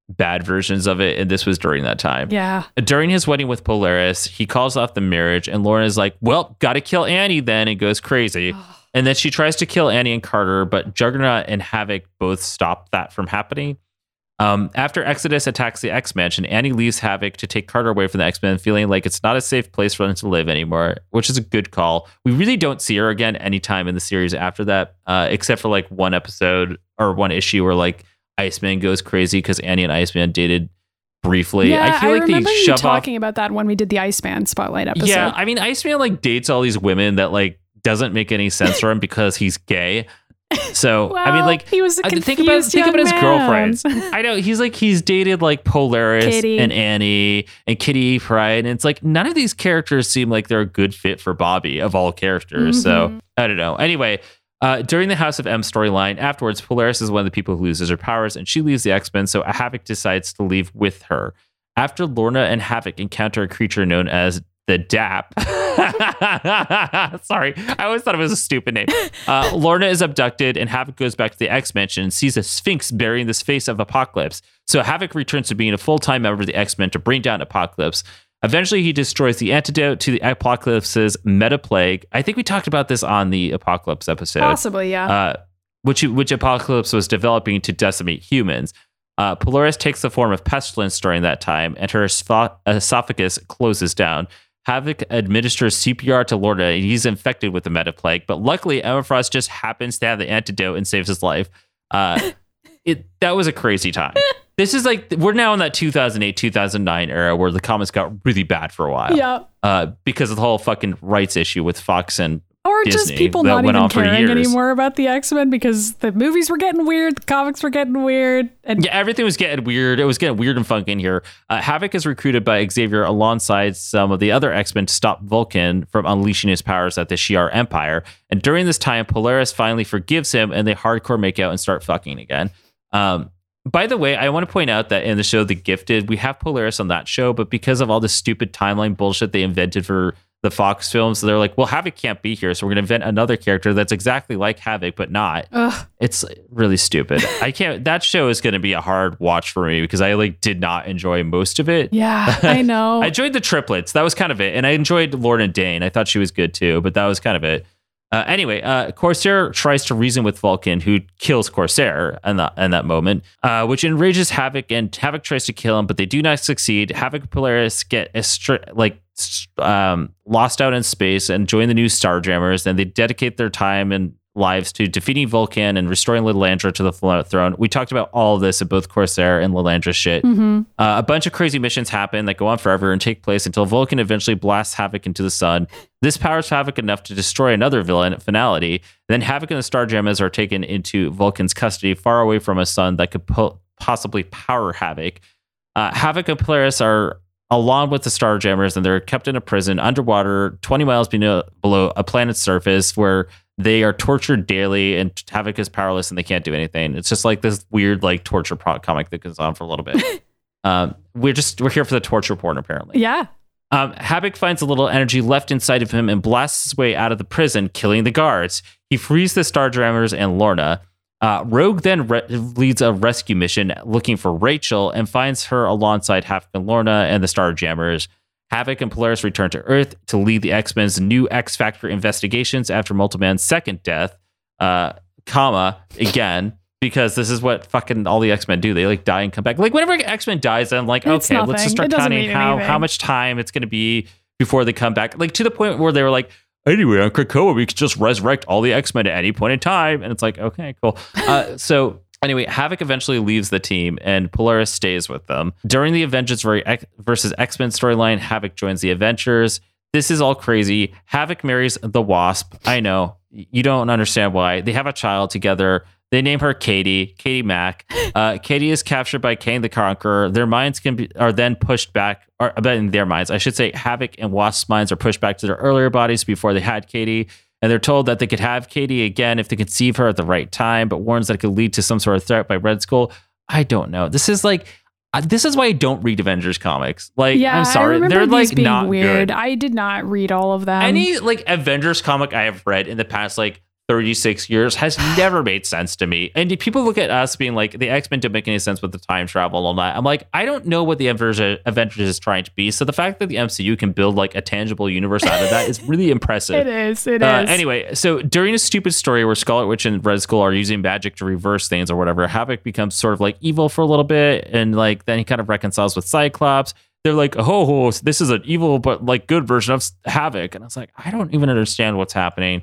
bad versions of it, and this was during that time. yeah. During his wedding with Polaris, he calls off the marriage, and Lauren is like, "Well, got to kill Annie then," and goes crazy. And then she tries to kill Annie and Carter, but Juggernaut and Havok both stop that from happening. Um, after Exodus attacks the X Mansion, Annie leaves Havok to take Carter away from the X Men, feeling like it's not a safe place for them to live anymore, which is a good call. We really don't see her again anytime in the series after that, uh, except for like one episode or one issue where like Iceman goes crazy because Annie and Iceman dated briefly. yeah, I feel like remember they you shove off talking about that when we did the Iceman spotlight episode. yeah, I mean, Iceman like dates all these women that like doesn't make any sense for him because he's gay. So I mean, like, he was I think about think about his man. girlfriends. I know he's like he's dated like Polaris Kitty. and Annie and Kitty Pryde, and it's like none of these characters seem like they're a good fit for Bobby of all characters. So Mm-hmm. I don't know. Anyway. Uh, during the House of M storyline, afterwards, Polaris is one of the people who loses her powers, and she leaves the X Men. So Havok decides to leave with her. After Lorna and Havok encounter a creature known as the DAP. Sorry, I always thought it was a stupid name. Uh, Lorna is abducted, and Havok goes back to the X Mansion and sees a Sphinx burying this face of Apocalypse. So Havok returns to being a full time member of the X Men to bring down Apocalypse. Eventually, he destroys the antidote to the Apocalypse's meta plague. I think we talked about this on the Apocalypse episode Possibly, yeah. uh, which which Apocalypse was developing to decimate humans. Uh, Polaris takes the form of pestilence during that time, and her espho- esophagus closes down. Havok administers CPR to Lorna, and he's infected with the meta plague. But luckily, Emma Frost just happens to have the antidote and saves his life. Uh, it that was a crazy time. This is like we're now in that 2008 2009 era where the comics got really bad for a while. yeah. Uh, because of the whole fucking rights issue with Fox and Or just people not even caring anymore about the X Men because the movies were getting weird, the comics were getting weird, and Yeah, everything was getting weird. It was getting weird and funky in here. Uh, Havok is recruited by Xavier alongside some of the other X Men to stop Vulcan from unleashing his powers at the Shi'ar Empire. And during this time, Polaris finally forgives him, and they hardcore make out and start fucking again. Um, by the way, I want to point out that in the show The Gifted, we have Polaris on that show, but because of all the stupid timeline bullshit they invented for the Fox films, they're like, well, Havok can't be here, so we're going to invent another character that's exactly like Havok, but not. ugh, It's really stupid. I can't. That show is going to be a hard watch for me because I like did not enjoy most of it. yeah, I know. I enjoyed the triplets. That was kind of it, and I enjoyed Lorna Dane. I thought she was good too, but that was kind of it. Uh, anyway, uh, Corsair tries to reason with Vulcan, who kills Corsair in that in that moment, uh, which enrages Havok, and Havok tries to kill him, but they do not succeed. Havoc and Polaris get like um, lost out in space and join the new Starjammers, and they dedicate their time and lives to defeating Vulcan and restoring Lilandra to the throne. We talked about all of this in both Corsair and Lilandra shit. hmm Uh, a bunch of crazy missions happen that go on forever and take place until Vulcan eventually blasts Havok into the sun. This powers Havok enough to destroy another villain at Finality. Then Havok and the Starjammers are taken into Vulcan's custody, far away from a sun that could po- possibly power Havok. Uh, Havok and Polaris are along with the Starjammers, and they're kept in a prison underwater, 20 miles below a planet's surface, where they are tortured daily, and Havok is powerless, and they can't do anything. It's just like this weird, like torture comic that goes on for a little bit. um, we're just we're here for the torture porn, apparently. Yeah. Um, Havok finds a little energy left inside of him and blasts his way out of the prison, killing the guards. He frees the Star Starjammers and Lorna. Uh, Rogue then re- leads a rescue mission looking for Rachel and finds her alongside Havok and Lorna and the Starjammers. Havok and Polaris return to Earth to lead the X Men's new X Factor investigations after Multiman's second death, uh, comma again because this is what fucking all the X Men do. They like die and come back. Like whenever X Men dies, I'm like, It's okay, let's just start counting how anything. how much time it's going to be before they come back. Like to the point where they were like, anyway, on Krakoa, we could just resurrect all the X Men at any point in time, and it's like, okay, cool. Uh, so. Anyway, Havok eventually leaves the team and Polaris stays with them. During the Avengers versus X Men storyline, Havok joins the Avengers. This is all crazy. Havok marries the Wasp. I know. You don't understand why. They have a child together. They name her Katie, Katie Mack. Uh, Katie is captured by Kang the Conqueror. Their minds can be are then pushed back, or in their minds, I should say, Havok and Wasp's minds are pushed back to their earlier bodies before they had Katie. And they're told that they could have Katie again if they conceive her at the right time, but warns that it could lead to some sort of threat by Red Skull. I don't know. This is like, uh, this is why I don't read Avengers comics. Like, Yeah, I'm sorry, they're like being not weird. good. I did not read all of them. Any like Avengers comic I have read in the past like 36 years has never made sense to me. And people look at us being like, the X Men don't make any sense with the time travel and all that. I'm like, I don't know what the Avengers, is trying to be. So the fact that the MCU can build like a tangible universe out of that is really impressive. It is. It is. Uh, anyway, so during a stupid story where Scarlet Witch and Red Skull are using magic to reverse things or whatever, Havok becomes sort of like evil for a little bit, and like then he kind of reconciles with Cyclops. They're like, oh, this is an evil but like good version of Havok, and I was like, I don't even understand what's happening.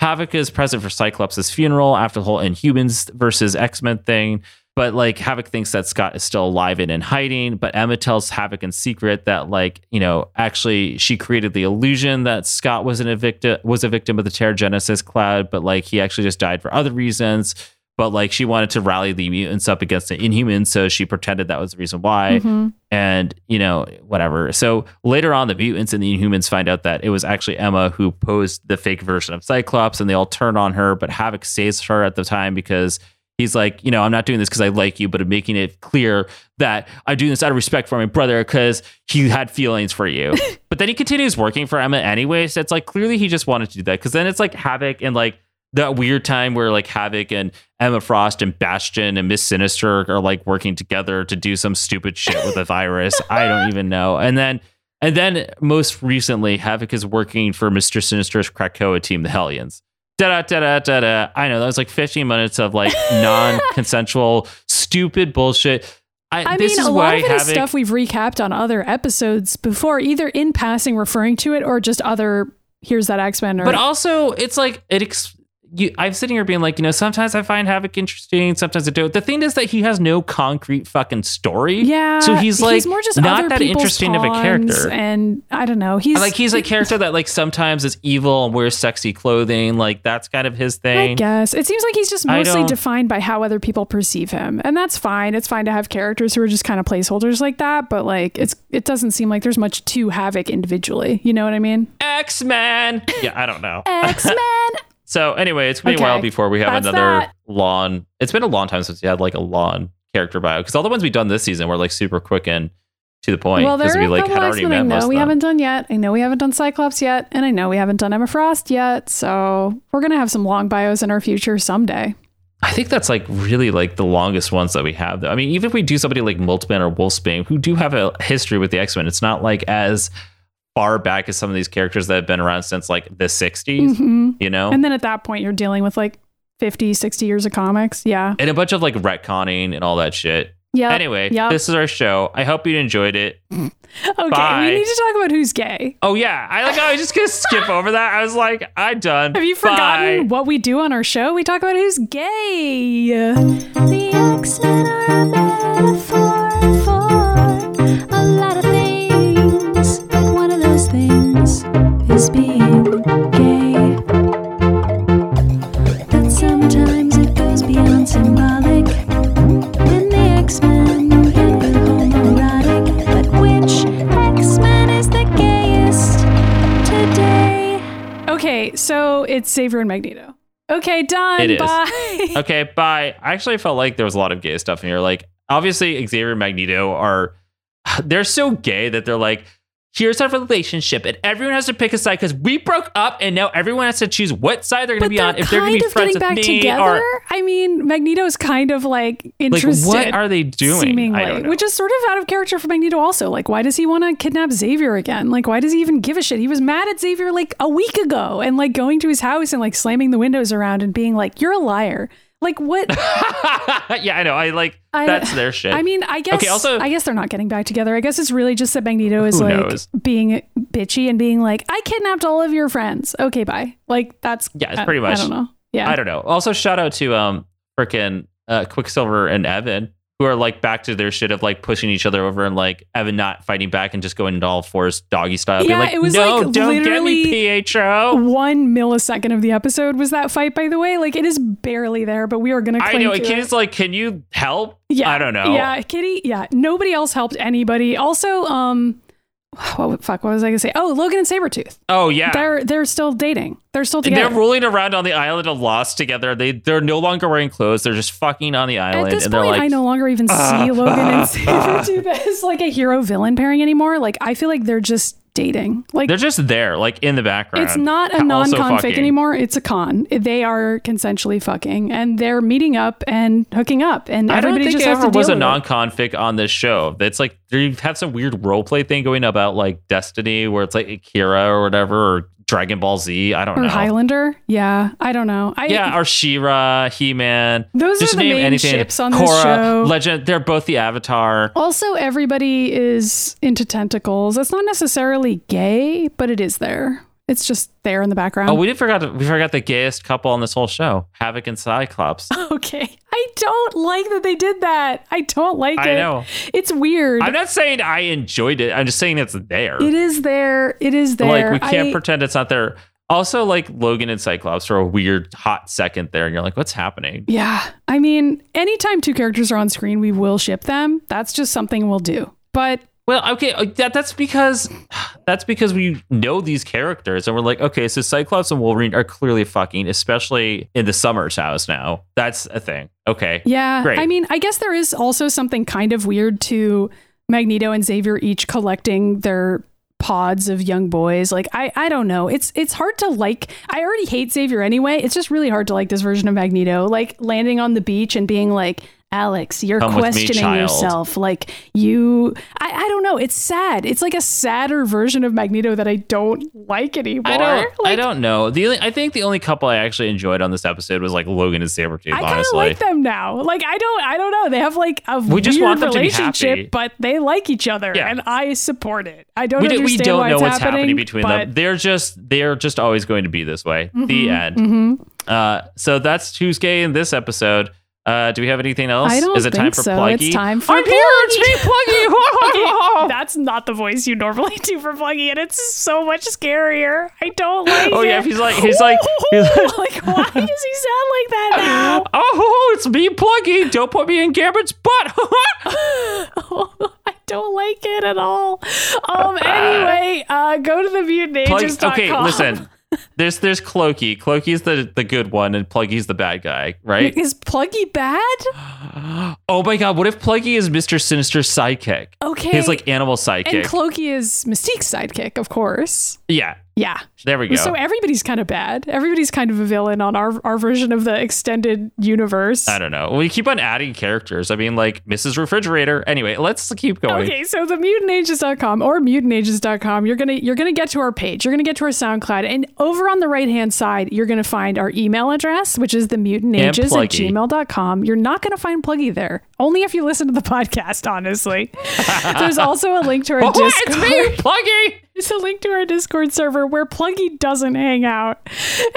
Havok is present for Cyclops' funeral after the whole Inhumans versus X Men thing. But like Havok thinks that Scott is still alive and in hiding. But Emma tells Havok in secret that like you know actually she created the illusion that Scott was a victim was a victim of the Terrigenesis cloud, but like he actually just died for other reasons. But like she wanted to rally the mutants up against the Inhumans, so she pretended that was the reason why. Mhm. And you know whatever. So later on, the mutants and the Inhumans find out that it was actually Emma who posed the fake version of Cyclops, and they all turn on her. But Havok saves her at the time because he's like, you know, I'm not doing this because I like you, but I'm making it clear that I'm doing this out of respect for my brother because he had feelings for you. but then he continues working for Emma anyway. So it's like clearly he just wanted to do that because then it's like Havok and like that weird time where like Havok and Emma Frost and Bastion and Miss Sinister are like working together to do some stupid shit with a virus. I don't even know. And then and then most recently, Havok is working for Mr. Sinister's Krakoa team, the Hellions. Da da da da da da. I know that was like 15 minutes of like non-consensual, stupid bullshit. I, I this mean, is a lot of it is Havok. stuff we've recapped on other episodes before, either in passing referring to it or just other. Here's that X Men. Or But also, it's like it. Ex- you, I'm sitting here being like, you know, sometimes I find Havok interesting, sometimes I don't. The thing is that he has no concrete fucking story. yeah, So he's like he's more just not other that interesting of a character. and I don't know. He's like he's a character that like sometimes is evil and wears sexy clothing. Like that's kind of his thing. I guess it seems like he's just mostly defined by how other people perceive him, and that's fine. It's fine to have characters who are just kind of placeholders like that, but like it's it doesn't seem like there's much to Havok individually. You know what I mean? X Men. Yeah, I don't know. X Men. So anyway, it's gonna be a while before we have That's another that. lawn. It's been a long time since we had like a lawn character bio because all the ones we've done this season were like super quick and to the point. well, there are we a like couple had X already Men I know we haven't done yet. I know we haven't done Cyclops yet, and I know we haven't done Emma Frost yet. So we're gonna have some long bios in our future someday. I think that's like really like the longest ones that we have. Though. I mean, even if we do somebody like Multiman or Wolfsbane, who do have a history with the X Men, it's not like as far back as some of these characters that have been around since like the 60s. hmm You know, And then at that point, you're dealing with like 50, 60 years of comics. Yeah. and a bunch of like retconning and all that shit. Yeah. Anyway, Yep. this is our show. I hope you enjoyed it. Okay. Bye. We need to talk about who's gay. Oh yeah, I like. I was just gonna skip over that. I was like, I'm done. Have you Bye. forgotten what we do on our show? We talk about who's gay. The X-Men are a Okay, so it's Xavier and Magneto. Okay, done. It is. Bye. Okay, bye. I actually felt like there was a lot of gay stuff in here. Like, obviously, Xavier and Magneto are they're so gay that they're like, here's our relationship, and everyone has to pick a side because we broke up, and now everyone has to choose what side they're going to be on. If they're going to be friends getting with back me, together. or I mean, Magneto's kind of like like, interested. what are they doing? Seemingly, I don't know. which is sort of out of character for Magneto. Also, like, why does he want to kidnap Xavier again? Like, why does he even give a shit? He was mad at Xavier like a week ago, and like going to his house and like slamming the windows around and being like, "You're a liar." Like, what? yeah, I know. I like I- that's their shit. I mean, I guess. Okay, also- I guess they're not getting back together. I guess it's really just that Magneto is like knows? being bitchy and being like, "I kidnapped all of your friends." Okay, bye. Like that's Yeah, it's I- pretty much- I don't know. Yeah, I don't know. Also, shout out to um freaking uh, Quicksilver and Evan, who are like back to their shit of like pushing each other over and like Evan not fighting back and just going into all fours doggy style. Yeah, like, it was, no, like, don't get me, PHO. one millisecond of the episode was that fight. By the way, like it is barely there, but we are gonna. I know. to Kitty's it. like, can you help? Yeah, I don't know. Yeah, Kitty. Yeah, nobody else helped anybody. Also, um, what fuck? What was I gonna say? Oh, Logan and Sabretooth. Oh yeah. They're they're still dating. They're still together. they're rolling around on the island of Lost together. They they're no longer wearing clothes. They're just fucking on the island, At this and they're point, like, I no longer even "Ah, see Logan ah, and Sabretooth as like a hero villain pairing anymore. Like I feel like they're just dating. Like They're just there, like in the background. it's not a non-con fucking. anymore. It's a con. They are consensually fucking, and they're meeting up and hooking up, and I don't everybody think just it has ever was a non-con fic on this show. It's like you have some weird role play thing going about like Destiny, where it's like Akira or whatever, or Dragon Ball Z. I don't Or know. Highlander, yeah, I don't know. I, Yeah, or She-Ra, He Man. Those are Just the name main anything. ships on this Korra, show. Legend. They're both the Avatar. Also, everybody is into tentacles. It's not necessarily gay, but it is there. It's just there in the background. Oh, we did forgot. We forgot the gayest couple on this whole show, Havok and Cyclops. okay. I don't like that they did that. I don't like I it. know. It's weird. I'm not saying I enjoyed it. I'm just saying it's there. it is there. It is there. like we can't I- pretend it's not there. Also, like Logan and Cyclops for a weird hot second there, and you're like, what's happening? Yeah. I mean, anytime two characters are on screen, we will ship them. That's just something we'll do. But Well, okay, uh, that, that's because that's because we know these characters, and we're like, okay, so Cyclops and Wolverine are clearly fucking, especially in the Summers house now. That's a thing. Okay, yeah, Great. I mean, I guess there is also something kind of weird to Magneto and Xavier each collecting their pods of young boys. Like I I don't know. It's it's hard to like I already hate Xavier anyway. It's just really hard to like this version of Magneto. Like landing on the beach and being like Alex, you're Come with me, questioning yourself. Like you I, I don't know. It's sad. It's like a sadder version of Magneto that I don't like anymore. I don't. I don't know. The only, I think the only couple I actually enjoyed on this episode was like Logan and Sabretooth. I kind of like them now. Like I don't, I don't know. They have like a We just weird want them to be relationship, happy. but they like each other, Yeah. and I support it. I don't we, do, we don't why know what's happening, between but them. They're just they're just always going to be this way. Mm-hmm, the end. Uh, so that's who's gay in this episode. Uh, do we have anything else? I don't Is it think time for so. Pluggy? It's time for I'm here. It's me, Pluggy. Okay, that's not the voice you normally do for Pluggy, and it's so much scarier. I don't like Oh, it. yeah, he's like- he's like- he's like- like, why does he sound like that now? oh, it's me, Pluggy. Don't put me in Gambit's butt. I don't like it at all. Um. Anyway, uh, go to the mutantages.com. Plug, okay, listen. There's there's Clokey. Clokey's the the good one, and Pluggy's the bad guy, right? Is Pluggy bad? Oh my god, what if Pluggy is Mr. Sinister's sidekick? Okay. His like animal sidekick. And Clokey is Mystique's sidekick, of course. yeah, Yeah. there we go. So everybody's kind of bad. Everybody's kind of a villain on our our version of the extended universe. I don't know. We keep on adding characters. I mean, like Mrs. Refrigerator. Anyway, let's keep going. Okay, so the mutantages.com or mutantages.com, you're gonna you're gonna get to our page. You're gonna get to our SoundCloud, and over on the right hand side, you're gonna find our email address, which is the mutantages at gmail.com. You're not gonna find Pluggy there. Only if you listen to the podcast, honestly. There's also a link to our Oh, Discord. it's me, Pluggy. There's a link to our Discord server where Pluggy doesn't hang out.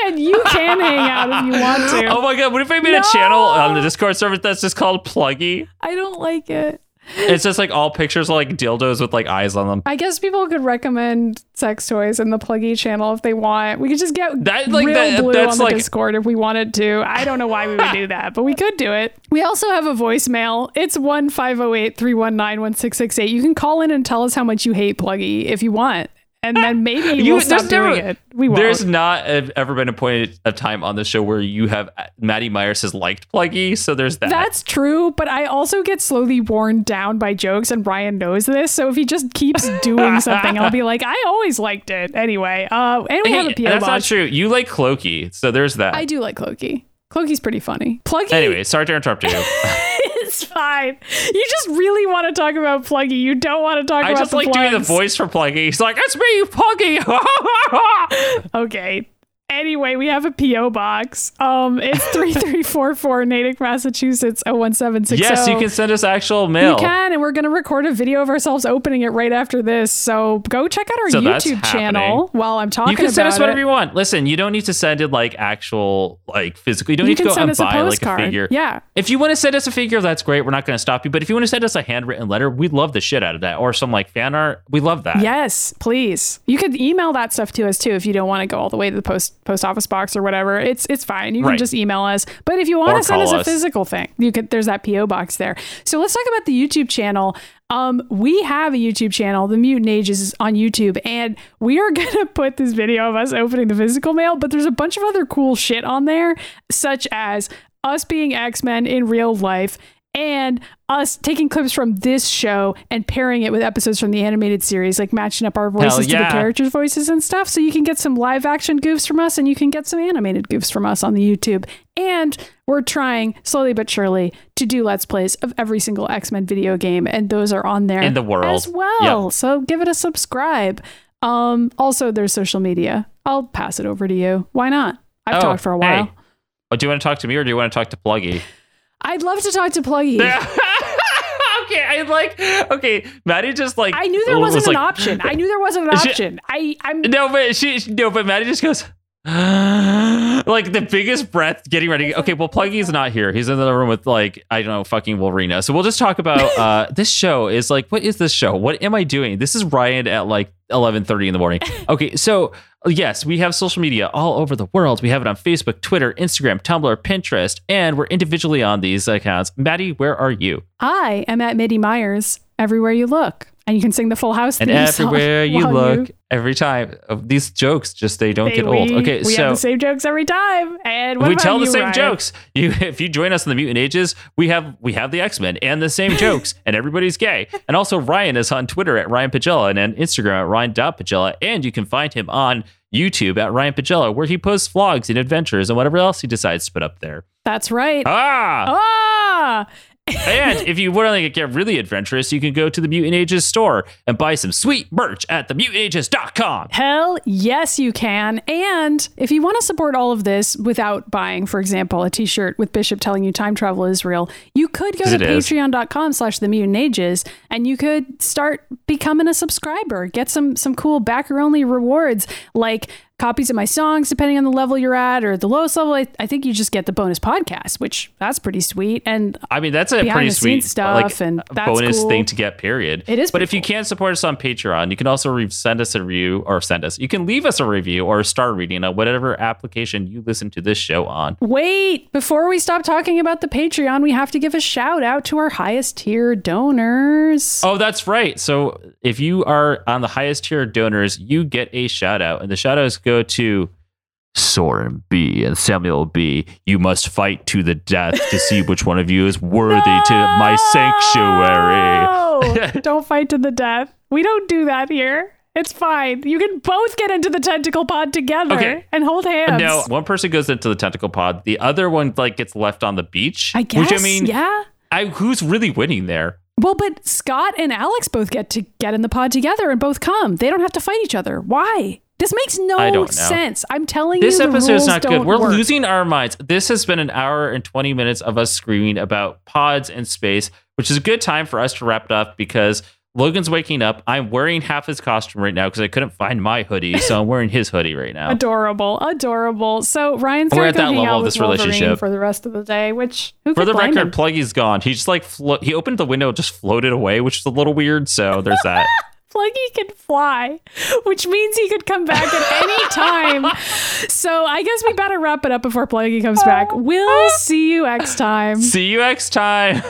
And you can hang out if you want to. Oh my god, what if I made No. a channel on the Discord server that's just called Pluggy? I don't like it. It's just like all pictures of like dildos with like eyes on them. I guess people could recommend sex toys in the Pluggy channel if they want. We could just get That- like, real that- blue that's on the like- Discord if we wanted to. I don't know why we would do that, but we could do it. We also have a voicemail. It's 1 508 319 1668. You can call in and tell us how much you hate Pluggy if you want. And then maybe You- we'll stop never- doing it. We won't. There's not ever been a point of time on the show where you have Maddy Myers has liked Pluggy, so there's that. That's true, but I also get slowly worn down by jokes, and Ryan knows this. So if he just keeps doing something, I'll be like, I always liked it anyway. Uh, and we have a Hey, PO that's not true. You like Clokey, so there's that. I do like Clokey. Clokey's pretty funny. Pluggy anyway, sorry to interrupt you. it's fine. You just really want to talk about Pluggy. You don't want to talk I about just the like doing the voice for Pluggy. He's like, it's me, Pluggy. Okay. Anyway, we have a PO box. Um, it's three three four four Natick, Massachusetts. Oh one seven six yes, you can send us actual mail. You can, and we're going to record a video of ourselves opening it right after this. So go check out our So YouTube channel while I'm talking You can send us whatever it. you want. Listen, you don't need to send it like actual, like physically. You don't You need to go send and us a buy like a figure. Yeah. If you want to send us a figure, that's great. We're not going to stop you. But if you want to send us a handwritten letter, we'd love the shit out of that. Or some like fan art. We love that. Yes, please. You could email that stuff to us too if you don't want to go all the way to the post post office box or whatever. It's it's fine. You can Right. just email us. But if you want Or to send us a us. physical thing, you could there's that PO box there. So let's talk about the YouTube channel. Um, we have a YouTube channel, The Mutant Ages, is on YouTube, and we are gonna put this video of us opening the physical mail. But there's a bunch of other cool shit on there, such as us being X Men in real life and us taking clips from this show and pairing it with episodes from the animated series, like matching up our voices to the characters' voices and stuff. So you can get some live action goofs from us and you can get some animated goofs from us on the YouTube. And we're trying slowly but surely to do Let's Plays of every single X Men video game, and those are on there In the world. as well. Yep. So give it a subscribe. Um, also, there's social media. I'll pass it over to you. Why not? I've Oh, talked for a while. hey. Oh, do you want to talk to me or do you want to talk to Pluggy? I'd love to talk to Pluggy. okay, I like. Okay, Maddy just like. I knew there was wasn't an like- option. I knew there wasn't an She- option. I I'm No, but she no, but Maddy just goes like the biggest breath getting ready. Okay, well, Pluggy's not here. He's in the room with like I don't know, fucking Wolverina. So we'll just talk about uh this show is like what is this show? What am I doing? This is Ryan at like eleven thirty in the morning. Okay, so yes, we have social media all over the world. We have it on Facebook, Twitter, Instagram, Tumblr, Pinterest, and we're individually on these accounts. Maddy, where are you? I am at MIDI Myers everywhere you look, and you can sing the Full House And theme everywhere you look, every time uh, these jokes just they don't They- get old. we- Okay, we so have the same jokes every time, and we tell the you, same Ryan? jokes. You, if you join us in the Mutant Ages, we have we have the X Men and the same jokes, and everybody's gay. And also, Ryan is on Twitter at Ryan Pagella and on Instagram at Ryan.Pagella, and you can find him on YouTube at Ryan Pagella, where he posts vlogs and adventures and whatever else he decides to put up there. That's right. Ah! ah, and if you want to get really adventurous, you can go to the Mutant Ages store and buy some sweet merch at themutantages.com. Hell yes, you can. And if you want to support all of this without buying, for example, a t-shirt with Bishop telling you time travel is real, you could go to patreon.com slash the mutant ages and you could start becoming a subscriber. Get some some cool backer only rewards like copies of my songs depending on the level you're at or the lowest level I, I think you just get the bonus podcast which that's pretty sweet and I mean, that's a pretty sweet stuff, like, and that's bonus cool. thing to get. Period. It is But if you can't support us on Patreon, you can also re- send us a review or send us. You can leave us a review or a star reading on whatever application you listen to this show on. Wait, before we stop talking about the Patreon, we have to give a shout out to our highest tier donors. Oh, that's right. So if you are on the highest tier donors, you get a shout out, and the shout outs go to. Soren B and Samuel B. You must fight to the death to see which one of you is worthy to my sanctuary. Don't fight to the death. We don't do that here. It's fine. You can both get into the tentacle pod together Okay. and hold hands. No, one person goes into the tentacle pod. The other one like gets left on the beach. I guess. Which I mean, yeah. I, who's really winning there? Well, but Scott and Alex both get to get in the pod together and both come. They don't have to fight each other. Why? This makes no sense. I'm telling This you, the episode is not good. We're work. losing our minds. This has been an hour and 20 minutes of us screaming about pods and space, which is a good time for us to wrap it up because Logan's waking up. I'm wearing half his costume right now because I couldn't find my hoodie, so I'm wearing his hoodie right now. Adorable, adorable. So Ryan's gonna at go that hang level out with this Wolverine relationship. for the rest of the day. Which who For the record, him? Pluggy's gone. He just like flo- he opened the window, just floated away, which is a little weird. So there's that. Pluggy can fly, which means he could come back at any time. so I guess we better wrap it up before Pluggy comes back. We'll see you next time. See you next time.